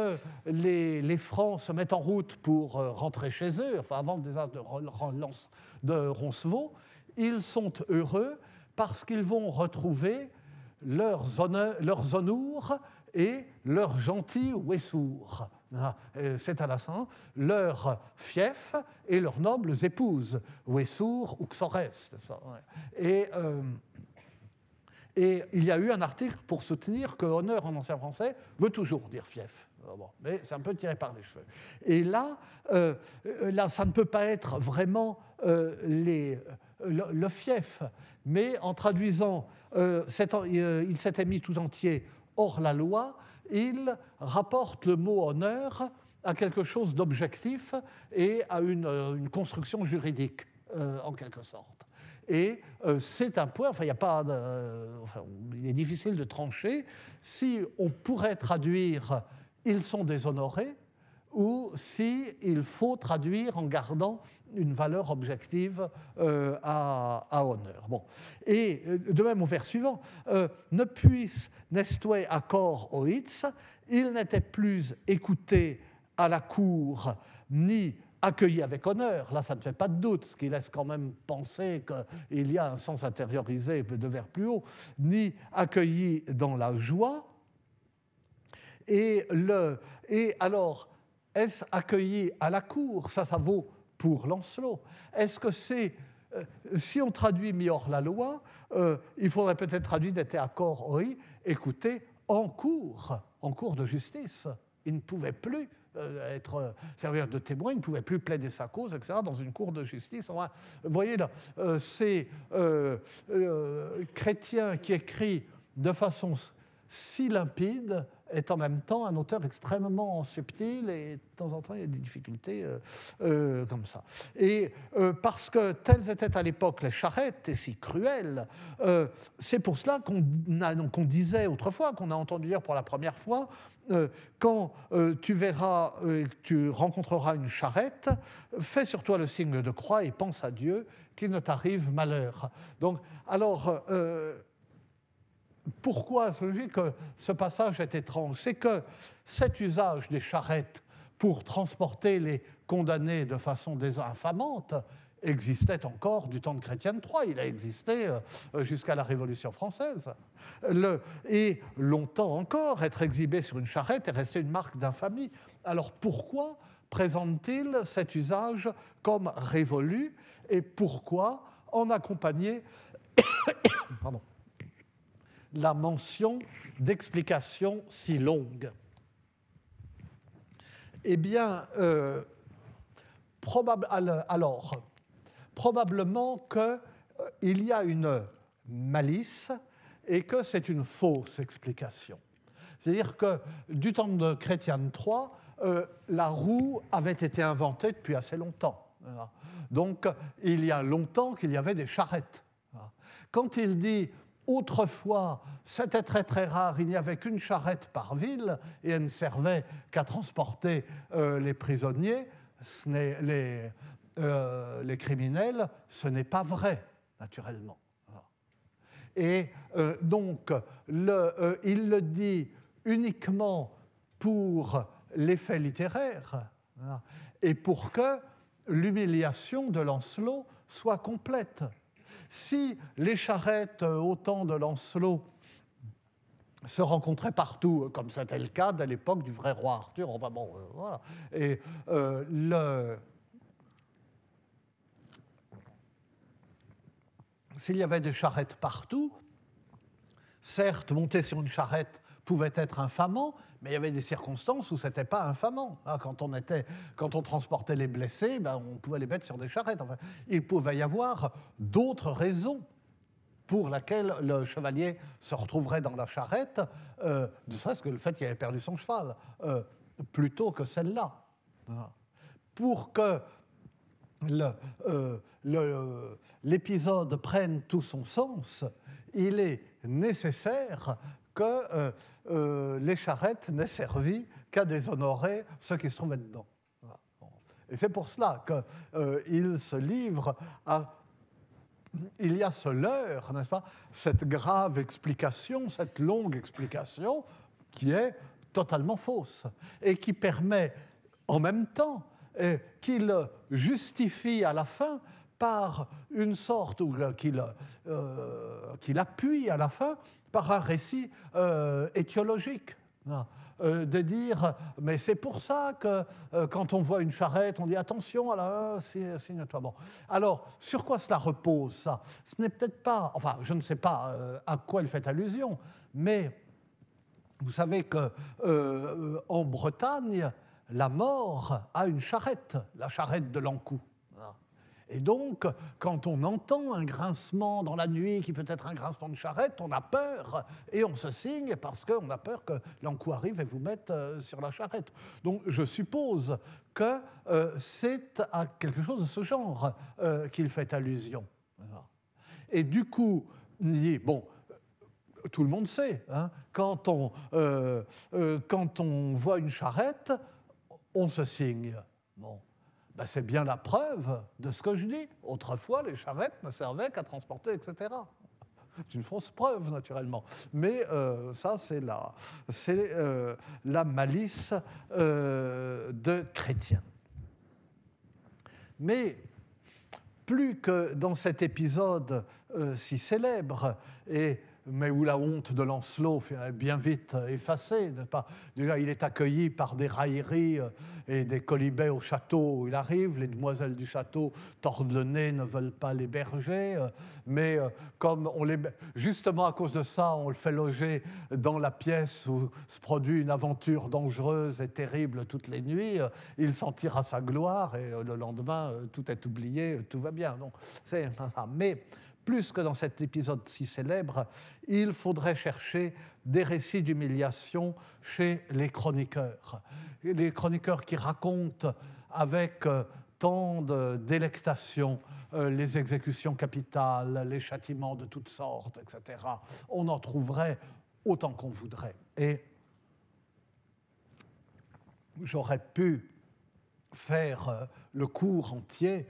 les, les, Francs se mettent en route pour euh, rentrer chez eux, enfin avant le désastre de, de Roncevaux, ils sont heureux parce qu'ils vont retrouver leurs, honneurs, leurs honneurs et leurs gentils Wessours. C'est à la fin leur fief et leurs nobles épouses, Wessours ou Xorès. Et euh, et il y a eu un article pour soutenir que honneur en ancien français veut toujours dire fief. Ah mais c'est un peu tiré par les cheveux. Et là, euh, là, ça ne peut pas être vraiment euh, le, fief, mais en traduisant, euh, il s'était mis tout entier hors la loi, il rapporte le mot honneur à quelque chose d'objectif et à une construction juridique, en quelque sorte. Et euh, c'est un point, enfin, il, y a pas il est difficile de trancher. Si on pourrait traduire ils sont déshonorés, ou si il faut traduire en gardant une valeur objective euh, à, honneur. Bon. Et euh, de même au vers suivant, euh, ne puisse nestue accord oitz, il n'était plus écouté à la cour ni accueilli avec honneur, là ça ne fait pas de doute, ce qui laisse quand même penser qu'il y a un sens intériorisé de vers plus haut, ni accueilli dans la joie. Et, le, et alors, est-ce accueilli à la cour? Ça, ça vaut pour Lancelot. Est-ce que c'est, euh, si on traduit mis hors la loi, euh, il faudrait peut-être traduire d'être accord oui, écoutez, en cours, en cours de justice. Il ne pouvait plus euh, être servir de témoin, il ne pouvait plus plaider sa cause, etc., dans une cour de justice. vous voyez là, c'est Chrétien qui écrit de façon si limpide est en même temps un auteur extrêmement subtil et de temps en temps il y a des difficultés euh, euh, comme ça. Et euh, parce que telles étaient à l'époque les charrettes et si cruelles, c'est pour cela qu'on disait autrefois, qu'on a entendu dire pour la première fois, quand tu verras, tu rencontreras une charrette, fais sur toi le signe de croix et pense à Dieu qu'il ne t'arrive malheur. Donc, alors, pourquoi que ce passage est étrange? C'est que cet usage des charrettes pour transporter les condamnés de façon désinfamante existait encore du temps de Chrétien III. Il a existé euh, jusqu'à la Révolution française. et longtemps encore, être exhibé sur une charrette est resté une marque d'infamie. Alors pourquoi présente-t-il cet usage comme révolu et pourquoi en accompagner la mention d'explications si longues Eh bien, euh, alors, probablement qu'il euh, y a une malice et que c'est une fausse explication. C'est-à-dire que du temps de Chrétien III, euh, la roue avait été inventée depuis assez longtemps. Donc, il y a longtemps qu'il y avait des charrettes. Quand il dit Autrefois, c'était très très rare, il n'y avait qu'une charrette par ville et elle ne servait qu'à transporter euh, les prisonniers, les, euh, les, criminels. Ce n'est pas vrai, naturellement. Et euh, donc, le, il le dit uniquement pour l'effet littéraire hein, et pour que l'humiliation de Lancelot soit complète. Si les charrettes euh, au temps de Lancelot se rencontraient partout, euh, comme c'était le cas à l'époque du vrai roi Arthur, enfin bon, euh, voilà. Et le... S'il y avait des charrettes partout, certes, monter sur une charrette pouvait être infamant, mais il y avait des circonstances où ce n'était pas infamant. Hein, quand, on était, quand on transportait les blessés, ben, on pouvait les mettre sur des charrettes. Enfin, il pouvait y avoir d'autres raisons pour lesquelles le chevalier se retrouverait dans la charrette, euh, ne serait-ce que le fait qu'il avait perdu son cheval, euh, plutôt que celle-là. Pour que l'épisode prenne tout son sens, il est nécessaire que euh, les charrettes n'aient servi qu'à déshonorer ceux qui se trouvaient dedans. Et c'est pour cela qu'il euh, se livre à... Il y a ce leurre, n'est-ce pas Cette grave explication, cette longue explication qui est totalement fausse et qui permet en même temps qu'il justifie à la fin par une sorte, ou euh, qu'il appuie à la fin par un récit euh, étiologique. Euh, de dire, mais c'est pour ça que euh, quand on voit une charrette, on dit attention, signe-toi. Bon. Alors, sur quoi cela repose, ça? Ce n'est peut-être pas, enfin, je ne sais pas à quoi elle fait allusion, mais vous savez que en Bretagne, la mort a une charrette, la charrette de l'Ancou. Et donc, quand on entend un grincement dans la nuit, qui peut être un grincement de charrette, on a peur et on se signe parce qu'on a peur que l'encou arrive et vous mette euh, sur la charrette. Donc, je suppose que euh, c'est à quelque chose de ce genre euh, qu'il fait allusion. Et du coup, bon, tout le monde sait, hein, quand, on, quand on voit une charrette, on se signe. Bon, ben, c'est bien la preuve de ce que je dis. Autrefois, les charrettes ne servaient qu'à transporter, etc. C'est une fausse preuve, naturellement. Mais euh, ça, c'est la, euh, la malice euh, de chrétiens. Mais plus que dans cet épisode si célèbre, et mais où la honte de Lancelot est bien vite effacée. Déjà, il est accueilli par des railleries euh, et des colibets au château où il arrive. Les demoiselles du château tordent le nez, ne veulent pas l'héberger. Euh, mais euh, comme on les... justement à cause de ça, on le fait loger dans la pièce où se produit une aventure dangereuse et terrible toutes les nuits, il s'en tire à sa gloire et le lendemain, tout est oublié, tout va bien. Donc, c'est ça. Mais plus que dans cet épisode si célèbre, il faudrait chercher des récits d'humiliation chez les chroniqueurs. Les chroniqueurs qui racontent avec euh, tant de délectation euh, les exécutions capitales, les châtiments de toutes sortes, etc. On en trouverait autant qu'on voudrait. Et j'aurais pu faire euh, le cours entier,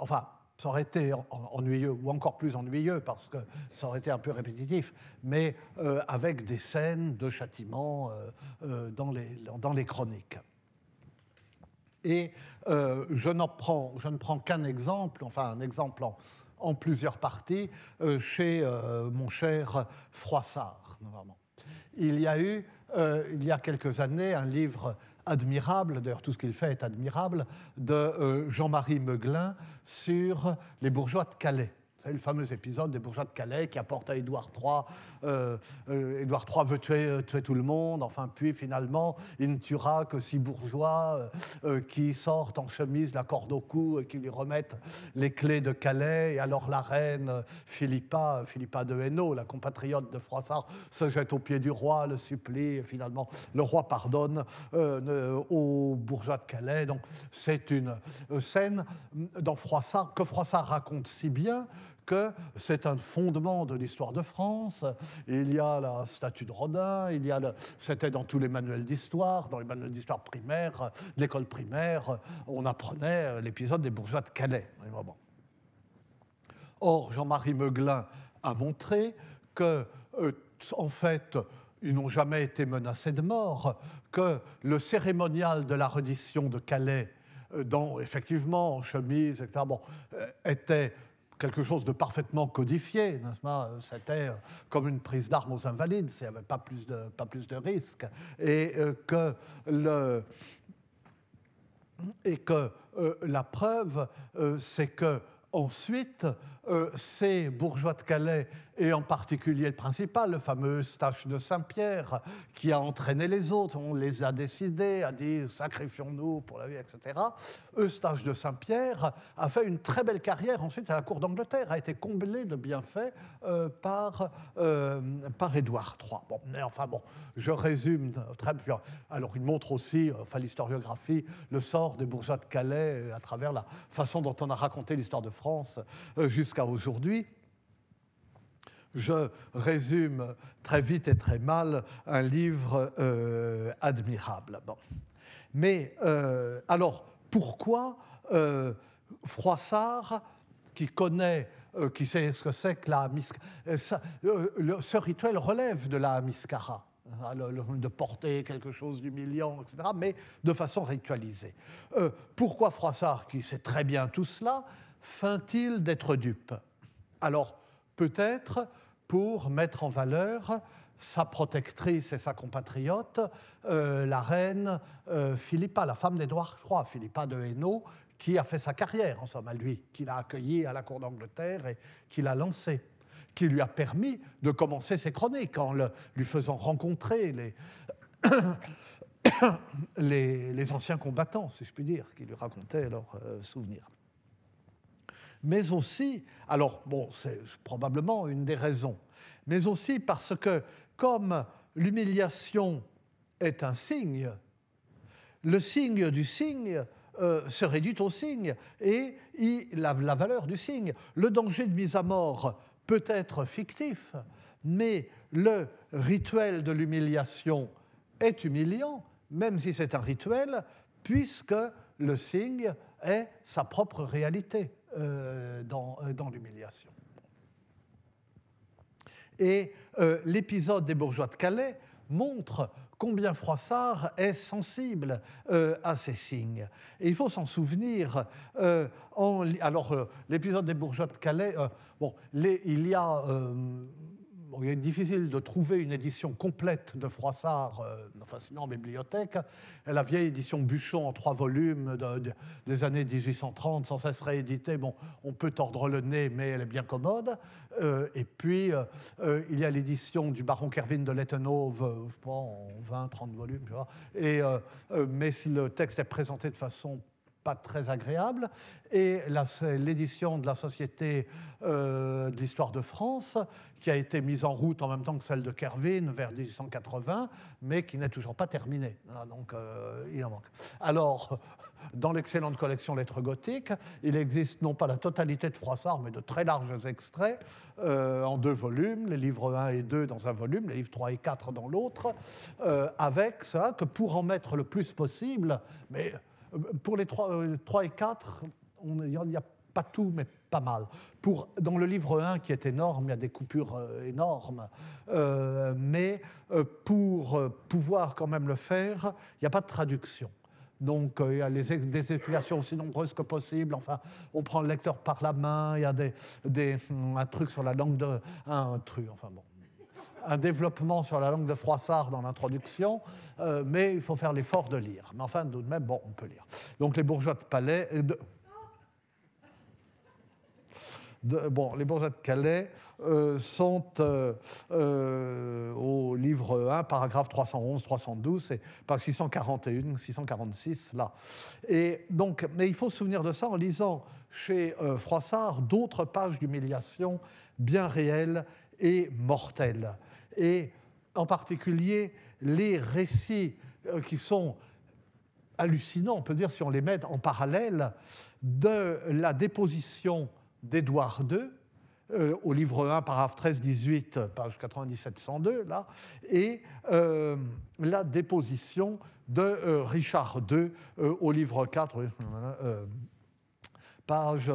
enfin, ça aurait été ennuyeux, ou encore plus ennuyeux, parce que ça aurait été un peu répétitif, mais euh, avec des scènes de châtiment euh, euh, dans, les, dans les chroniques. Et je, prends, je, ne prends qu'un exemple, enfin un exemple en, en plusieurs parties, chez mon cher Froissart, Il y a eu, il y a quelques années, un livre admirable, d'ailleurs tout ce qu'il fait est admirable, de euh, Jean-Marie Meuglin sur les bourgeois de Calais. C'est le fameux épisode des bourgeois de Calais qui apporte à Édouard III. Euh, euh, Édouard III veut tuer, tuer, tout le monde, enfin, puis finalement, il ne tuera que six bourgeois qui sortent en chemise, la corde au cou, et qui lui remettent les clés de Calais. Et alors la reine Philippa, Philippa de Hainaut, la compatriote de Froissart, se jette aux pieds du roi, le supplie, et finalement, le roi pardonne aux bourgeois de Calais. Donc, c'est une scène dans Froissart que Froissart raconte si bien que c'est un fondement de l'histoire de France. Il y a la statue de Rodin, il y a c'était dans tous les manuels d'histoire, dans les manuels d'histoire primaire, de l'école primaire, on apprenait l'épisode des bourgeois de Calais. Or, Jean-Marie Meuglin a montré que, euh, en fait, ils n'ont jamais été menacés de mort, que le cérémonial de la reddition de Calais, euh, dans, effectivement, en chemise, etc., bon, euh, était quelque chose de parfaitement codifié, n'est-ce pas? C'était euh, comme une prise d'armes aux invalides, il n'y avait pas plus de, pas plus de risques. Et euh, que, le, et que euh, la preuve, c'est que ensuite, ces bourgeois de Calais et en particulier le principal, le fameux Eustache de Saint-Pierre, qui a entraîné les autres, on les a décidés, a dit sacrifions-nous pour la vie, etc. Eustache de Saint-Pierre a fait une très belle carrière ensuite à la cour d'Angleterre, a été comblé de bienfaits euh, par, euh, par Édouard III. Bon, mais enfin bon, je résume très bien. Alors il montre aussi, enfin l'historiographie, le sort des bourgeois de Calais à travers la façon dont on a raconté l'histoire de France euh, aujourd'hui je résume très vite et très mal un livre euh, admirable. Mais euh, alors, pourquoi euh, Froissart, qui connaît, qui sait ce que c'est que la ce rituel relève de la miscara hein, de porter quelque chose d'humiliant, etc., mais de façon ritualisée. pourquoi Froissart, qui sait très bien tout cela, feint-il d'être dupe? Alors, peut-être pour mettre en valeur sa protectrice et sa compatriote, euh, la reine euh, Philippa, la femme d'Édouard III, Philippa de Hainaut, qui a fait sa carrière, en somme, à lui, qui l'a accueilli à la cour d'Angleterre et qui l'a lancé, qui lui a permis de commencer ses chroniques en lui faisant rencontrer les, les, anciens combattants, si je puis dire, qui lui racontaient leurs euh, souvenirs mais aussi, alors bon, c'est probablement une des raisons, mais aussi parce que comme l'humiliation est un signe, le signe du signe euh, se réduit au signe et la, la valeur du signe. Le danger de mise à mort peut être fictif, mais le rituel de l'humiliation est humiliant, même si c'est un rituel, puisque le signe est sa propre réalité dans, euh, dans l'humiliation. Et euh, l'épisode des bourgeois de Calais montre combien Froissart est sensible à ces signes. Et il faut s'en souvenir. en, alors, l'épisode des bourgeois de Calais, bon, il y a il est difficile de trouver une édition complète de Froissart, euh, enfin sinon en bibliothèque. La vieille édition Buchon en trois volumes des années 1830, sans cesse rééditée, bon, on peut tordre le nez, mais elle est bien commode. Euh, et puis, euh, il y a l'édition du baron Kervin de Lettenhove, je sais en 20, 30 volumes, tu vois. Et, mais si le texte est présenté de façon pas très agréable. Et l'édition de la Société euh, de France, qui a été mise en route en même temps que celle de Kervin vers 1880, mais qui n'est toujours pas terminée. Ah, donc, euh, il en manque. Alors, dans l'excellente collection Lettres gothiques, il existe non pas la totalité de Froissart, mais de très larges extraits euh, en deux volumes, les livres 1 et 2 dans un volume, les livres 3 et 4 dans l'autre, avec ça que pour en mettre le plus possible, mais pour les 3, euh, et 4, il n'y a pas tout, mais pas mal. Pour, dans le livre 1, qui est énorme, il y a des coupures euh, énormes, euh, mais pour pouvoir quand même le faire, il n'y a pas de traduction. Donc, il y a des explications aussi nombreuses que possible. Enfin, on prend le lecteur par la main, il y a des, un truc sur la langue de. Un truc, enfin bon un développement sur la langue de Froissart dans l'introduction, euh, mais il faut faire l'effort de lire. Mais enfin, tout de même, bon, on peut lire. Donc les bourgeois de Palais. Euh, bon, les bourgeois de Calais euh, sont au livre 1, paragraphe 311, 312, et page 641, 646, là. Et donc, mais il faut se souvenir de ça en lisant chez Froissart d'autres pages d'humiliation bien réelles et mortelles et en particulier les récits euh, qui sont hallucinants, on peut dire si on les met en parallèle, de la déposition d'Édouard II, euh, au livre 1, paragraphe 13-18, page 97-102, là, et euh, la déposition de Richard II au livre 4, page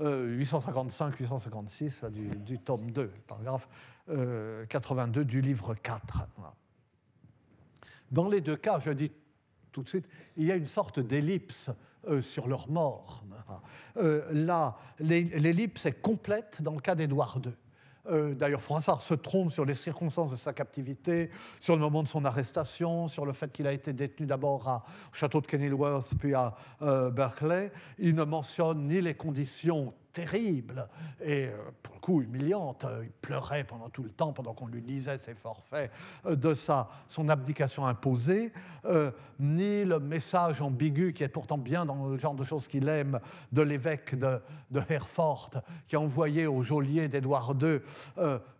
855-856 du, du, tome 2, paragraphe 82 euh, du livre 4. Dans les deux cas, je dis tout de suite, il y a une sorte d'ellipse euh, sur leur mort. Euh, là, l'ellipse est complète dans le cas d'Édouard II. D'ailleurs, Froissart se trompe sur les circonstances de sa captivité, sur le moment de son arrestation, sur le fait qu'il a été détenu d'abord au château de Kenilworth, puis à Berkeley. Il ne mentionne ni les conditions terrible. Et euh, pour le coup humiliante. Il pleurait pendant tout le temps, pendant qu'on lui lisait ses forfaits, euh, de sa, son abdication imposée, euh, ni le message ambigu qui est pourtant bien dans le genre de choses qu'il aime de l'évêque de, de, Herford, qui a envoyé au geôlier d'Édouard II,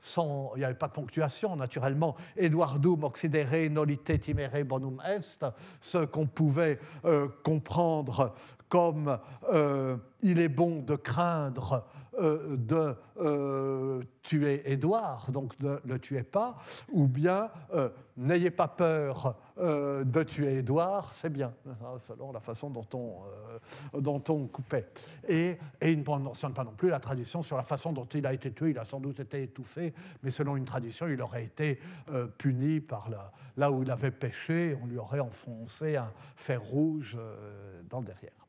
sans, il n'y avait pas de ponctuation naturellement, Édouard II moxidere nolite timere bonum est, ce qu'on pouvait comprendre comme euh, il est bon de craindre euh, de euh, tuer Édouard, donc ne le tuez pas, ou bien n'ayez pas peur de tuer Édouard, c'est bien, hein, selon la façon dont on, dont on coupait. Et, et il ne mentionne pas non plus la tradition sur la façon dont il a été tué, il a sans doute été étouffé, mais selon une tradition, il aurait été puni par là où il avait péché, on lui aurait enfoncé un fer rouge dans le derrière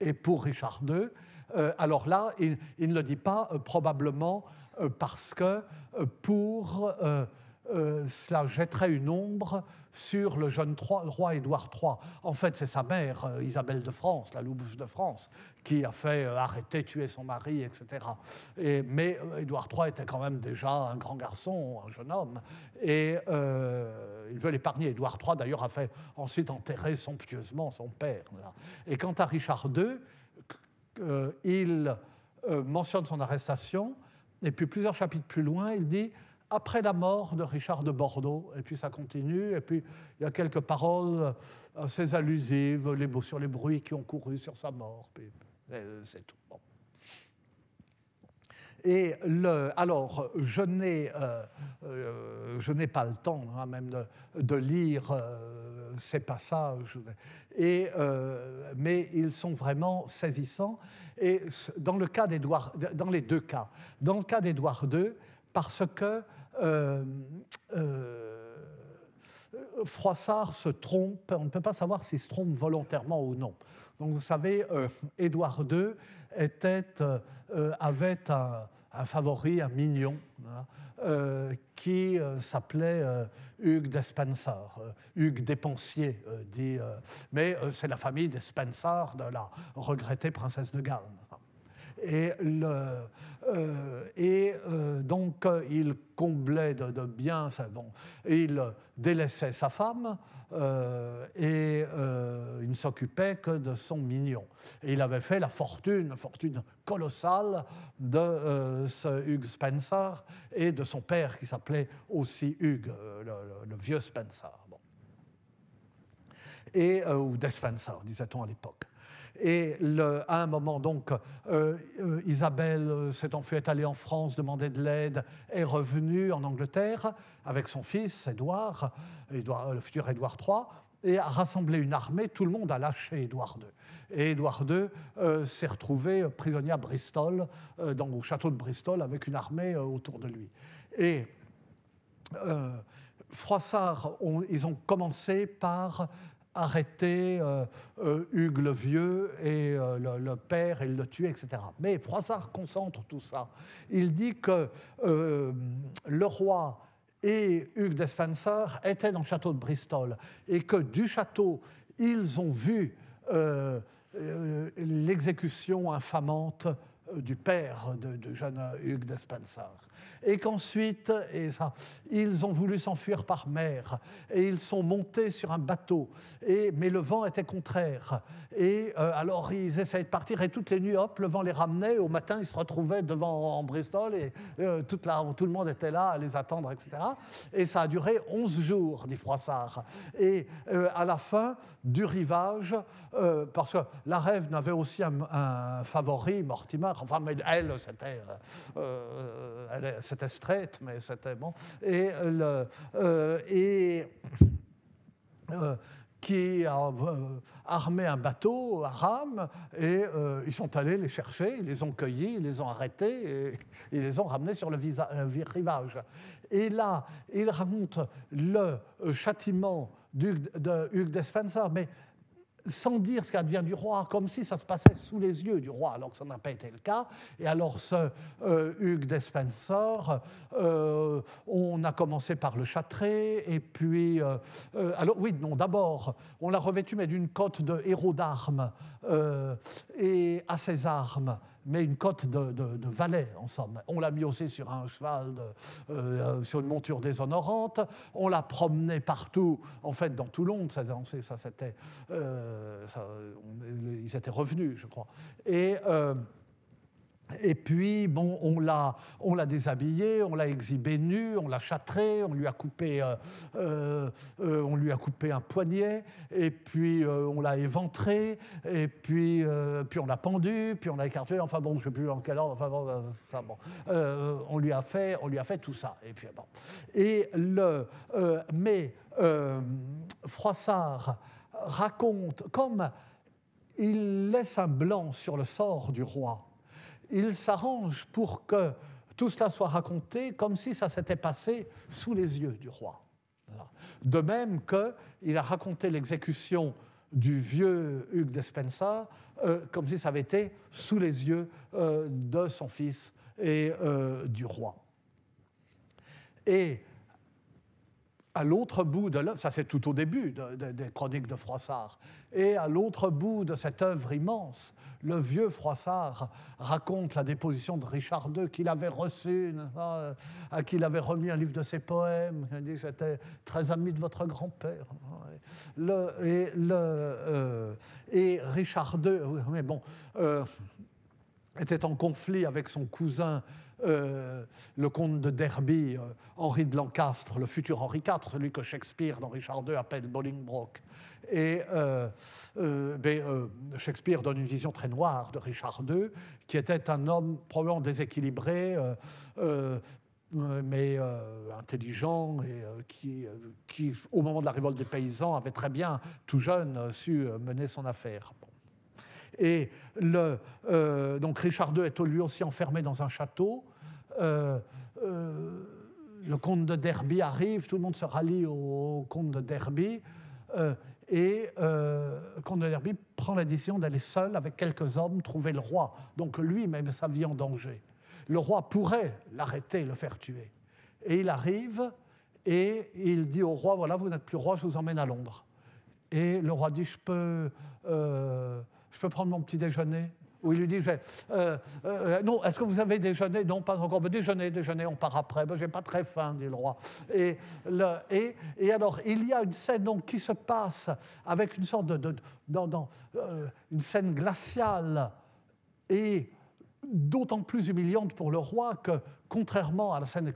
et pour Richard II. Euh, alors là, il, ne le dit pas euh, probablement euh, parce que pour cela jetterait une ombre sur le jeune roi Édouard III. En fait, c'est sa mère, Isabelle de France, la louve de France, qui a fait arrêter, tuer son mari, etc. Et, mais Édouard III était quand même déjà un grand garçon, un jeune homme, et il veut l'épargner. Édouard III, d'ailleurs, a fait ensuite enterrer somptueusement son père. Et quant à Richard II, euh, il euh, mentionne son arrestation, et puis plusieurs chapitres plus loin, il dit après la mort de Richard de Bordeaux, et puis ça continue, et puis il y a quelques paroles assez allusives sur les bruits qui ont couru sur sa mort, puis c'est tout. Et alors, je n'ai, je n'ai pas le temps hein, même de, de lire ces passages, et, mais ils sont vraiment saisissants. Et dans, le cas dans les deux cas, dans le cas d'Édouard II, parce que Froissart se trompe, on ne peut pas savoir s'il se trompe volontairement ou non. Donc vous savez, euh, Édouard II était, euh, avait un, favori, un mignon, euh, qui s'appelait Hugues d'Espencer, Hugues Dépensier, dit, mais c'est la famille d'Espencer, de la regrettée princesse de Galles. Et, le, et donc, il comblait de, de biens, bon, il délaissait sa femme, euh, et euh, il ne s'occupait que de son mignon. Et il avait fait la fortune, une fortune colossale de euh, ce Hugh Spencer et de son père qui s'appelait aussi Hugh, le, vieux Spencer. Et, ou Despencer, disait-on à l'époque. Et à un moment, donc, Isabelle s'est enfuie, est allée en France, demander de l'aide, est revenue en Angleterre avec son fils, Édouard, le futur Édouard III, et a rassemblé une armée. Tout le monde a lâché Édouard II. Et Édouard II euh, s'est retrouvé prisonnier à Bristol, euh, dans, au château de Bristol, avec une armée euh, autour de lui. Et Froissart, ils ont commencé par arrêter Hugues le Vieux et le, le, père et le tuer, etc. Mais Froissart concentre tout ça. Il dit que le roi et Hugues Despenser étaient dans le château de Bristol et que du château, ils ont vu euh, euh, l'exécution infamante euh, du père de, jeune Hugues Despenser et qu'ensuite, ils ont voulu s'enfuir par mer, et ils sont montés sur un bateau, et, mais le vent était contraire. Et euh, alors ils essayaient de partir, et toutes les nuits, hop, le vent les ramenait, au matin ils se retrouvaient devant Bristol, et euh, tout le monde était là à les attendre, etc. Et ça a duré 11 jours, dit Froissart. Et euh, à la fin du rivage, parce que la rêve n'avait aussi un, favori, Mortimer, enfin, mais elle, c'était c'était straight, mais c'était bon. Et, le, euh, et euh, qui a euh, armé un bateau à rame et ils sont allés les chercher, ils les ont cueillis, ils les ont arrêtés et ils les ont ramenés sur le rivage. Et là, il raconte le châtiment de Hugues Despenser, mais sans dire ce qu'advient du roi, comme si ça se passait sous les yeux du roi, alors que ça n'a pas été le cas. Et alors ce euh, Hugues Despenser, euh, on a commencé par le châtrer, et puis... Euh, alors oui, non, d'abord, on l'a revêtu, mais d'une cote de héros d'armes, et à ses armes, mais une cote de, de, valet, en somme. On l'a mis aussi sur un cheval, euh, sur une monture déshonorante. On l'a promené partout, en fait, dans Toulon, ça, ça c'était, euh, ils étaient revenus, je crois. Et euh, et puis, bon, on l'a, on l'a déshabillé, on l'a exhibé nu, on l'a châtré, on lui a coupé, euh, euh, euh, on lui a coupé un poignet, et puis on l'a éventré, et puis, puis on l'a pendu, puis on l'a écarté. Enfin bon, je ne sais plus en quel ordre. Enfin bon, ça, bon. on lui a fait, on lui a fait tout ça. Et puis bon. Et le, mais Froissart raconte comme il laisse un blanc sur le sort du roi il s'arrange pour que tout cela soit raconté comme si ça s'était passé sous les yeux du roi. De même qu'il a raconté l'exécution du vieux Hugues Despensa euh, comme si ça avait été sous les yeux euh, de son fils et euh, du roi. Et à l'autre bout de l'œuvre, ça c'est tout au début des chroniques de Froissart, et à l'autre bout de cette œuvre immense, le vieux Froissart raconte la déposition de Richard II qu'il avait reçu, à qui il avait remis un livre de ses poèmes. Il dit J'étais très ami de votre grand-père. euh, et, Richard II, mais bon. Euh, était en conflit avec son cousin, le comte de Derby, Henri de Lancastre, le futur Henri IV, celui que Shakespeare dans Richard II appelle Bolingbroke. Et ben, Shakespeare donne une vision très noire de Richard II, qui était un homme probablement déséquilibré, mais intelligent et qui, qui, au moment de la révolte des paysans, avait très bien, tout jeune, su mener son affaire. Et le, donc Richard II est lui aussi enfermé dans un château. le comte de Derby arrive, tout le monde se rallie au, comte de Derby. et le comte de Derby prend la décision d'aller seul avec quelques hommes trouver le roi. Donc lui met sa vie en danger le roi pourrait l'arrêter, le faire tuer. Et il arrive et il dit au roi, voilà, vous n'êtes plus roi, je vous emmène à Londres. Et le roi dit, je peux, euh, je peux prendre mon petit déjeuner Ou il lui dit, euh, euh, non, est-ce que vous avez déjeuné Non, pas encore. Déjeuner, déjeuner, on part après. Je n'ai pas très faim, dit le roi. Et, alors, il y a une scène qui se passe avec une sorte de... dans, dans une scène glaciale et d'autant plus humiliante pour le roi que, contrairement à la scène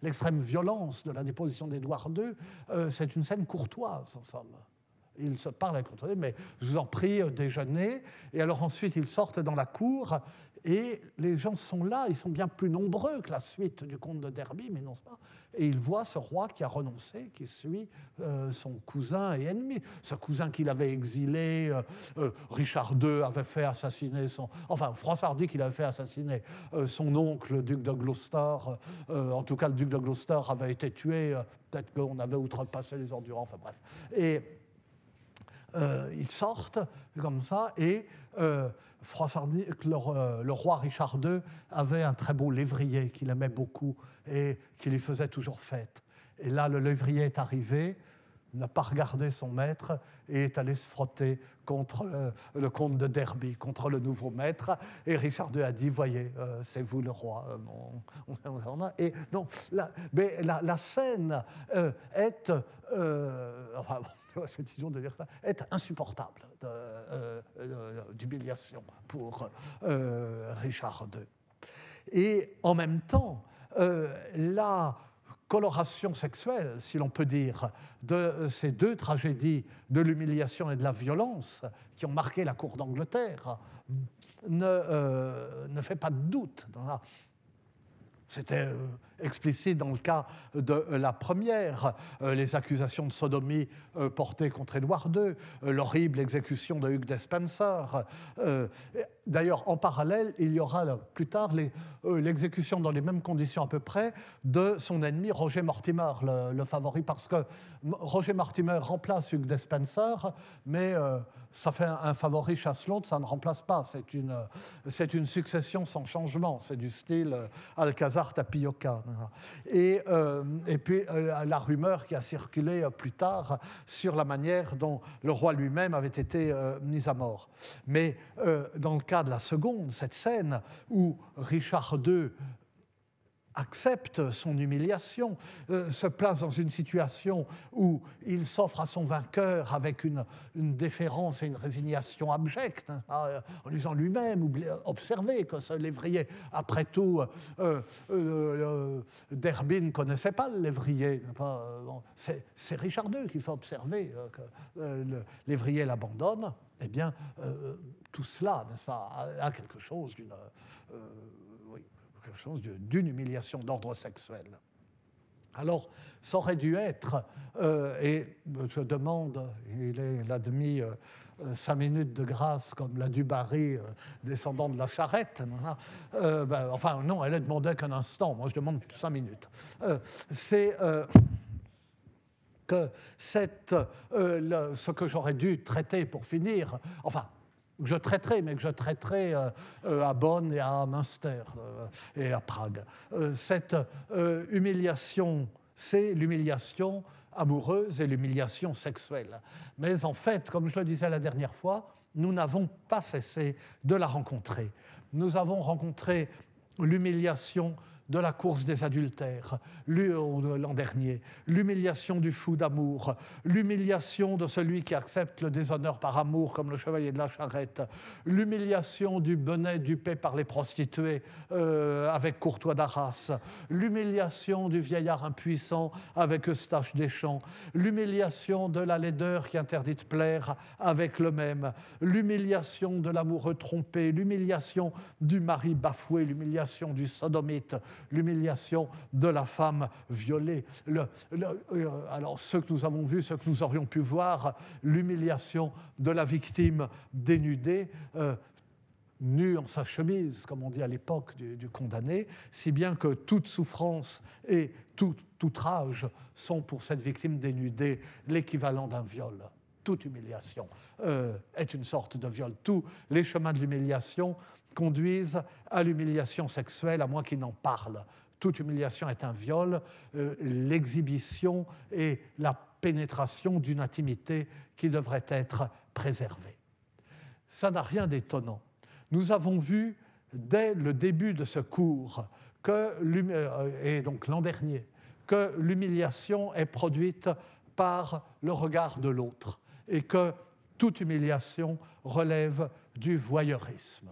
l'extrême violence de la déposition d'Édouard II, euh, c'est une scène courtoise, en somme. Il se parle avec mais je vous en prie, euh, déjeuner. Et alors ensuite, ils sortent dans la cour et les gens sont là, ils sont bien plus nombreux que la suite du comte de Derby, mais non pas. Et il voit ce roi qui a renoncé, qui suit euh, son cousin et ennemi. Ce cousin qu'il avait exilé, euh, Richard II avait fait assassiner son. Enfin, François Hardy qu'il avait fait assassiner son oncle, le duc de Gloucester. en tout cas, le duc de Gloucester avait été tué. Peut-être qu'on avait outrepassé les endurants, enfin bref. Et ils sortent comme ça et euh, le, roi Richard II avait un très beau lévrier qu'il aimait beaucoup et qui lui faisait toujours fête. Et là, le lévrier est arrivé, n'a pas regardé son maître et est allé se frotter contre euh, le comte de Derby, contre le nouveau maître. Et Richard II a dit, voyez, euh, c'est vous le roi. et non, la, mais la, scène est... cette vision de ça, est insupportable euh, euh, d'humiliation pour euh, Richard II. Et en même temps, la coloration sexuelle, si l'on peut dire, de ces deux tragédies de l'humiliation et de la violence qui ont marqué la cour d'Angleterre ne, ne fait pas de doute c'était euh, explicite dans le cas de euh, la première, euh, les accusations de sodomie portées contre Édouard II, l'horrible exécution de Hugh Despencer. D'ailleurs, en parallèle, il y aura plus tard l'exécution dans les mêmes conditions à peu près de son ennemi Roger Mortimer, le, favori, parce que Roger Mortimer remplace Hugh Despencer, mais ça fait un, favori chasse l'autre, ça ne remplace pas. C'est une, succession sans changement. C'est du style euh, Alcazar Tapioca. Et, euh, et puis euh, la rumeur qui a circulé plus tard sur la manière dont le roi lui-même avait été mis à mort. Mais dans le cas de la seconde, cette scène où Richard II accepte son humiliation, euh, se place dans une situation où il s'offre à son vainqueur avec une, déférence et une résignation abjecte, hein, en disant lui-même, observez que ce lévrier, après tout, euh, euh, Derby ne connaissait pas le lévrier. C'est Richard II qui fait observer que le lévrier l'abandonne. Eh bien, tout cela, n'est-ce pas, a quelque chose d'une quelque chose d'une humiliation d'ordre sexuel. Alors, ça aurait dû être, euh, et je demande, il est l'admis euh, cinq minutes de grâce comme l'a du Barry, euh, descendant de la charrette. Ben, enfin, non, elle est demandé qu'un instant, moi je demande cinq minutes. C'est que cette, ce que j'aurais dû traiter pour finir, enfin, que je traiterai, mais que je traiterai euh, euh, à Bonn et à Münster euh, et à Prague. cette humiliation, c'est l'humiliation amoureuse et l'humiliation sexuelle. Mais en fait, comme je le disais la dernière fois, nous n'avons pas cessé de la rencontrer. Nous avons rencontré l'humiliation de la course des adultères l'an dernier, l'humiliation du fou d'amour, l'humiliation de celui qui accepte le déshonneur par amour comme le chevalier de la charrette, l'humiliation du bonnet dupé par les prostituées euh, avec Courtois d'Arras, l'humiliation du vieillard impuissant avec Eustache Deschamps, l'humiliation de la laideur qui interdit de plaire avec le même, l'humiliation de l'amoureux trompé, l'humiliation du mari bafoué, l'humiliation du sodomite, l'humiliation de la femme violée. Euh, alors, ce que nous avons vu, ce que nous aurions pu voir, l'humiliation de la victime dénudée. Euh, nue en sa chemise, comme on dit à l'époque du, condamné, si bien que toute souffrance et tout outrage sont pour cette victime dénudée l'équivalent d'un viol. Toute humiliation euh, est une sorte de viol. Tous les chemins de l'humiliation conduisent à l'humiliation sexuelle, à moins qu'il n'en parle. Toute humiliation est un viol, euh, l'exhibition et la pénétration d'une intimité qui devrait être préservée. Ça n'a rien d'étonnant. Nous avons vu dès le début de ce cours, que, euh, et donc l'an dernier, que l'humiliation est produite par le regard de l'autre et que toute humiliation relève du voyeurisme.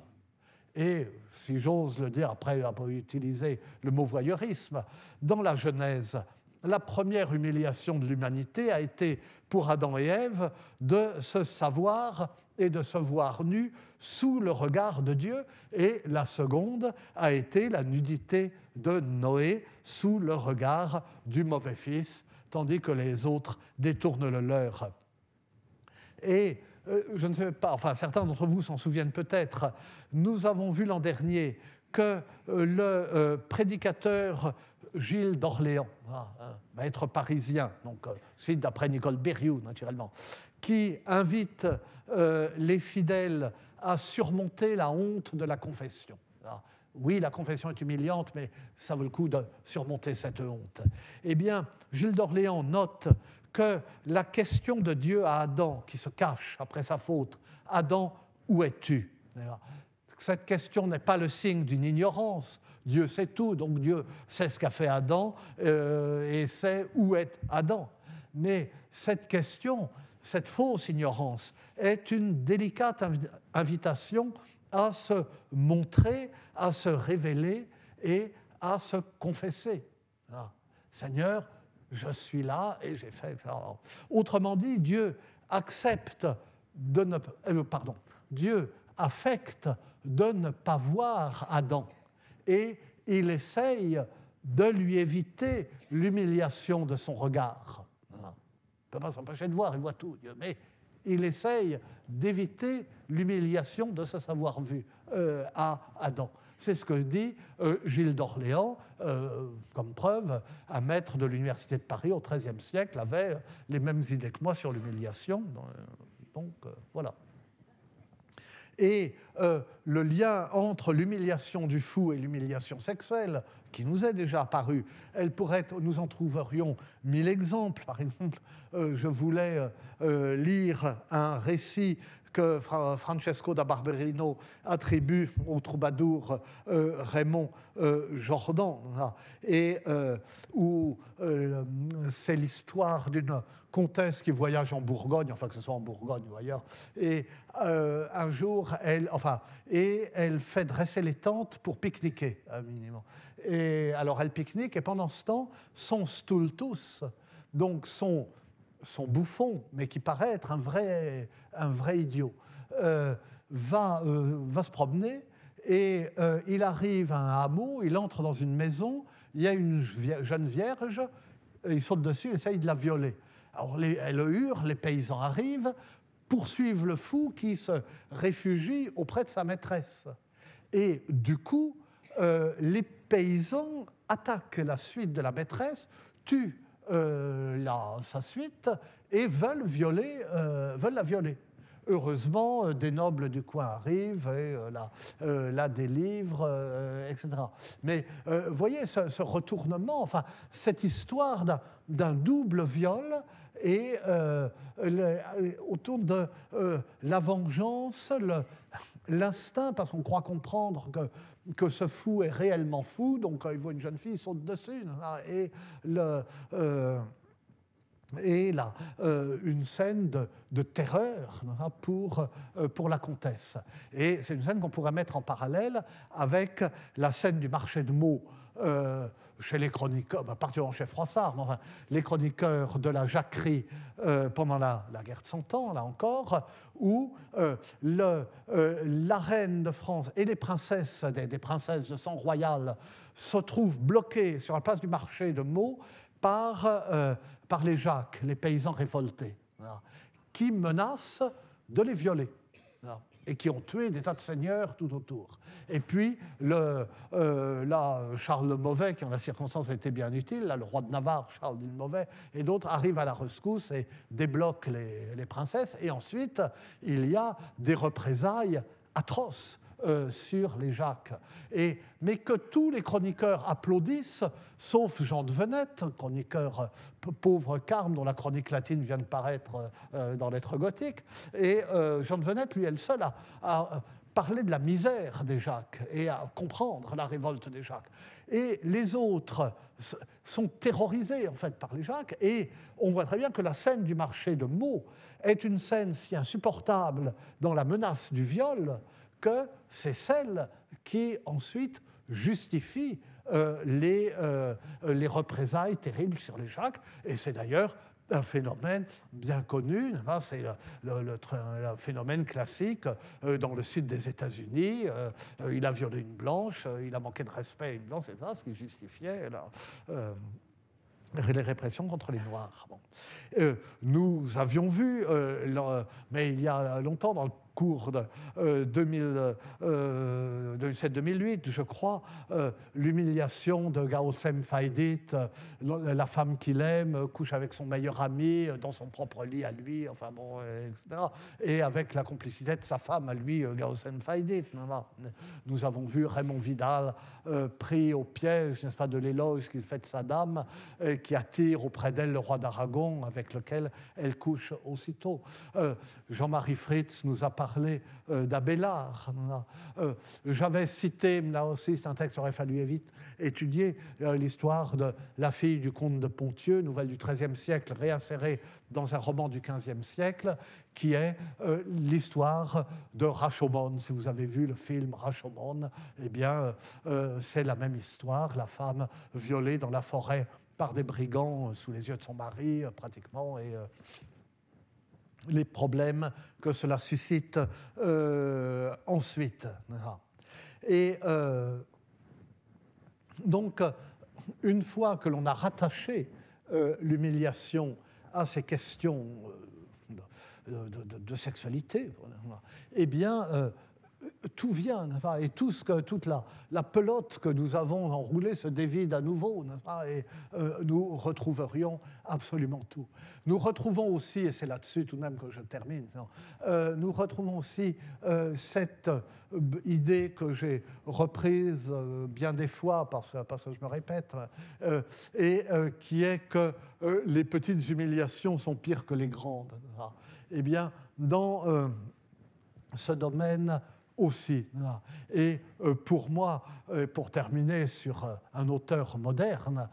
Et si j'ose le dire après avoir utilisé le mot voyeurisme, dans la Genèse, la première humiliation de l'humanité a été pour Adam et Ève de se savoir et de se voir nus sous le regard de Dieu, et la seconde a été la nudité de Noé sous le regard du mauvais fils, tandis que les autres détournent le leur. Et euh, je ne sais pas, enfin certains d'entre vous s'en souviennent peut-être, nous avons vu l'an dernier que euh, le euh, prédicateur Gilles d'Orléans, hein, maître parisien, donc c'est d'après Nicole Berrioux naturellement, qui invite les fidèles à surmonter la honte de la confession. Ah, oui, la confession est humiliante, mais ça vaut le coup de surmonter cette honte. Eh bien, Gilles d'Orléans note que la question de Dieu à Adam, qui se cache après sa faute, Adam, où es-tu? Cette question n'est pas le signe d'une ignorance. Dieu sait tout, donc Dieu sait ce qu'a fait Adam euh, et sait où est Adam. Mais cette question, cette fausse ignorance, est une délicate invitation à se montrer, à se révéler et à se confesser. Ah, Seigneur, je suis là et j'ai fait ça. Autrement dit, Dieu accepte de ne euh, pardon, Dieu affecte de ne pas voir Adam et il essaye de lui éviter l'humiliation de son regard. Il ne peut pas s'empêcher de voir, il voit tout, Dieu, mais il essaye d'éviter l'humiliation de se savoir vu euh, à Adam. C'est ce que dit euh, Gilles d'Orléans, euh, comme preuve, un maître de l'Université de Paris au XIIIe siècle avait les mêmes idées que moi sur l'humiliation. Donc voilà. Et le lien entre l'humiliation du fou et l'humiliation sexuelle, qui nous est déjà apparu, nous en trouverions mille exemples. Par exemple, je voulais lire un récit que Francesco da Barberino attribue au troubadour euh, Raymond euh, Jordan, et euh, où c'est l'histoire d'une comtesse qui voyage en Bourgogne, enfin que ce soit en Bourgogne ou ailleurs, et un jour, elle, enfin, et elle fait dresser les tentes pour pique-niquer, minimum. Et alors elle pique-nique, et pendant ce temps, son stultus, donc son son bouffon, mais qui paraît être un vrai, un vrai idiot, euh, va, euh, va se promener et euh, il arrive à un hameau, il entre dans une maison, il y a une jeune vierge, il saute dessus, essaye de la violer. Alors elle hurle, les paysans arrivent, poursuivent le fou qui se réfugie auprès de sa maîtresse. Et du coup, les paysans attaquent la suite de la maîtresse, tuent euh, la, sa suite et veulent, violer, euh, veulent la violer. Heureusement, euh, des nobles du coin arrivent et la, délivrent, etc. Mais voyez ce, retournement, enfin, cette histoire d'un double viol et autour de la vengeance, l'instinct, parce qu'on croit comprendre que, que ce fou est réellement fou, donc quand il voit une jeune fille, il saute dessus. Euh, et là, euh, une scène de, terreur pour, euh, pour la comtesse. Et c'est une scène qu'on pourrait mettre en parallèle avec la scène du marché de mots chez les chroniqueurs, bah, particulièrement chez Froissart, enfin, les chroniqueurs de la jacquerie euh, pendant la, guerre de Cent Ans, là encore, où euh, euh, la reine de France et les princesses, des, princesses de sang royal, se trouvent bloquées sur la place du marché de Meaux par les Jacques, les paysans révoltés, qui menacent de les violer et qui ont tué des tas de seigneurs tout autour. Et puis, le, euh, là, Charles le Mauvais, qui en la circonstance a été bien utile, là, le roi de Navarre, Charles le Mauvais, et d'autres arrivent à la rescousse et débloquent les, les princesses. Et ensuite, il y a des représailles atroces euh, sur les Jacques. Et, mais que tous les chroniqueurs applaudissent, sauf Jean de Venette, chroniqueur euh, pauvre carme dont la chronique latine vient de paraître euh, dans lettres gothiques. Et Jean de Venette, lui, est le seul à, parler de la misère des Jacques et à comprendre la révolte des Jacques. Et les autres sont terrorisés en fait par les Jacques et on voit très bien que la scène du marché de Meaux est une scène si insupportable dans la menace du viol que c'est celle qui ensuite justifie euh, les, euh, les représailles terribles sur les Jacques. Et c'est d'ailleurs un phénomène bien connu, c'est le, phénomène classique euh, dans le sud des États-Unis. il a violé une blanche, il a manqué de respect à une blanche, etc., ce qui justifiait les répressions contre les Noirs. nous avions vu, mais il y a longtemps, dans le cours de 2007-2008, euh, je crois, euh, l'humiliation de Gaosem Faidit, euh, la femme qu'il aime, couche avec son meilleur ami dans son propre lit à lui, enfin bon, etc. Et avec la complicité de sa femme à lui, Gaosem Faidit. Nous avons vu Raymond Vidal pris au piège, n'est-ce pas, de l'éloge qu'il fait de sa dame, qui attire auprès d'elle le roi d'Aragon, avec lequel elle couche aussitôt. Jean-Marie Fritz nous a parler euh, d'Abélard. Euh, j'avais cité, là aussi, c'est un texte aurait fallu vite étudier, euh, l'histoire de la fille du comte de Pontieux, nouvelle du XIIIe siècle, réinsérée dans un roman du XVe siècle, qui est l'histoire de Rashomon. Si vous avez vu le film Rashomon, eh bien, c'est la même histoire, la femme violée dans la forêt par des brigands sous les yeux de son mari, pratiquement, et les problèmes que cela suscite euh, ensuite. Et euh, donc, une fois que l'on a rattaché euh, l'humiliation à ces questions de, sexualité, eh bien, tout vient, et ce que, toute la, pelote que nous avons enroulée se dévide à nouveau, et euh, nous retrouverions absolument tout. Nous retrouvons aussi, et c'est là-dessus tout de même que je termine, euh, nous retrouvons aussi euh, cette idée que j'ai reprise bien des fois, parce, que je me répète, et qui est que les petites humiliations sont pires que les grandes. Eh bien, dans ce domaine, aussi. Et euh, pour moi, euh, pour terminer sur euh, un auteur moderne,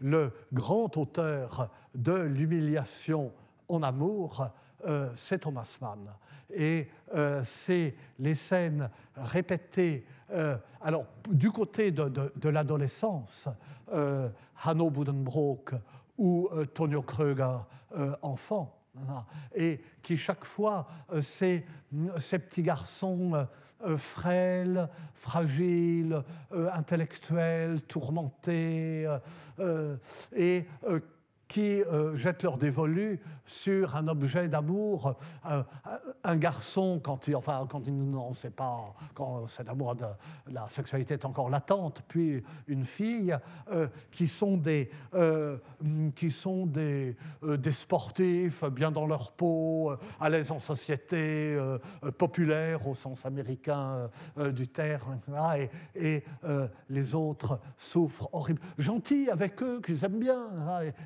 le grand auteur de l'humiliation en amour, c'est Thomas Mann. Et c'est les scènes répétées, alors du côté de, l'adolescence, Hanno Budenbrook ou Tonio Kröger, enfant, et qui chaque fois, euh, ces, ces petits garçons euh, euh, frêles, fragiles, intellectuels, tourmentés, et qui euh, jettent leur dévolu sur un objet d'amour, euh, un garçon quand il, enfin quand il n'en sait pas, quand cet amour de la sexualité est encore latente, puis une fille, euh, qui sont des, qui sont des, des sportifs bien dans leur peau, à l'aise en société, populaire au sens américain du terme, et, les autres souffrent horriblement, gentils avec eux, qu'ils aiment bien,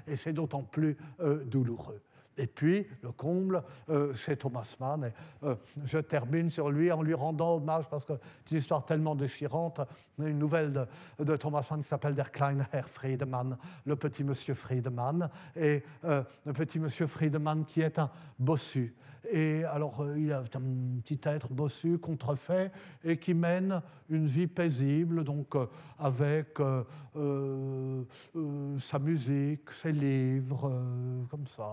et c'est d'autant plus euh, douloureux. Et puis, le comble, euh, c'est Thomas Mann. Euh, je termine sur lui en lui rendant hommage, parce que c'est une histoire tellement déchirante, une nouvelle de, Thomas Mann qui s'appelle Der kleine Herr Friedemann, le petit monsieur Friedemann. Et euh, le petit monsieur Friedemann qui est un bossu. Et alors, euh, il est un petit être bossu, contrefait, et qui mène une vie paisible, donc euh, avec sa musique, ses livres, comme ça.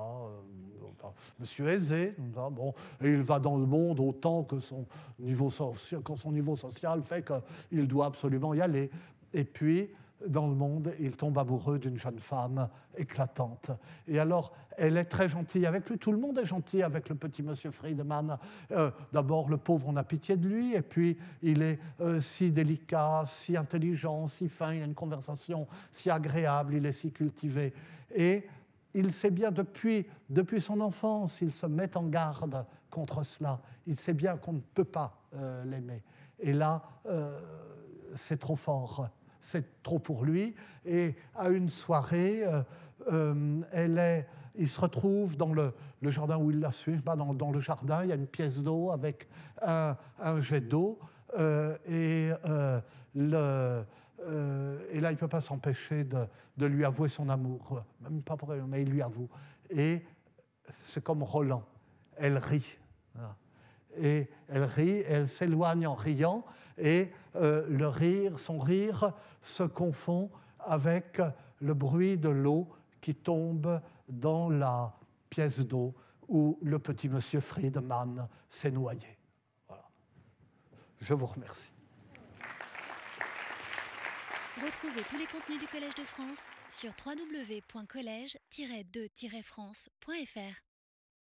monsieur aisé, bon, et il va dans le monde autant que son niveau, que son niveau social fait qu'il doit absolument y aller. Et puis, dans le monde, il tombe amoureux d'une jeune femme éclatante. Et alors, elle est très gentille avec lui. Tout le monde est gentil avec le petit monsieur Friedman. Euh, d'abord, le pauvre, on a pitié de lui. Et puis, il est euh, si délicat, si intelligent, si fin. Il a une conversation si agréable. Il est si cultivé. Et il sait bien, depuis, depuis son enfance, il se met en garde contre cela. Il sait bien qu'on ne peut pas euh, l'aimer. Et là, c'est trop fort c'est trop pour lui. Et à une soirée, euh, euh, elle est, il se retrouve dans le, jardin où il la suit, dans, dans, le jardin, il y a une pièce d'eau avec un, jet d'eau. Euh, et, et là, il ne peut pas s'empêcher de, lui avouer son amour. Même pas pour elle, mais il lui avoue. Et c'est comme Roland. Elle rit. Et elle rit, elle s'éloigne en riant, et euh, le rire, son rire se confond avec le bruit de l'eau qui tombe dans la pièce d'eau où le petit monsieur Friedman s'est noyé. Voilà. Je vous remercie. Retrouvez tous les contenus du Collège de France sur www.colège-2-france.fr.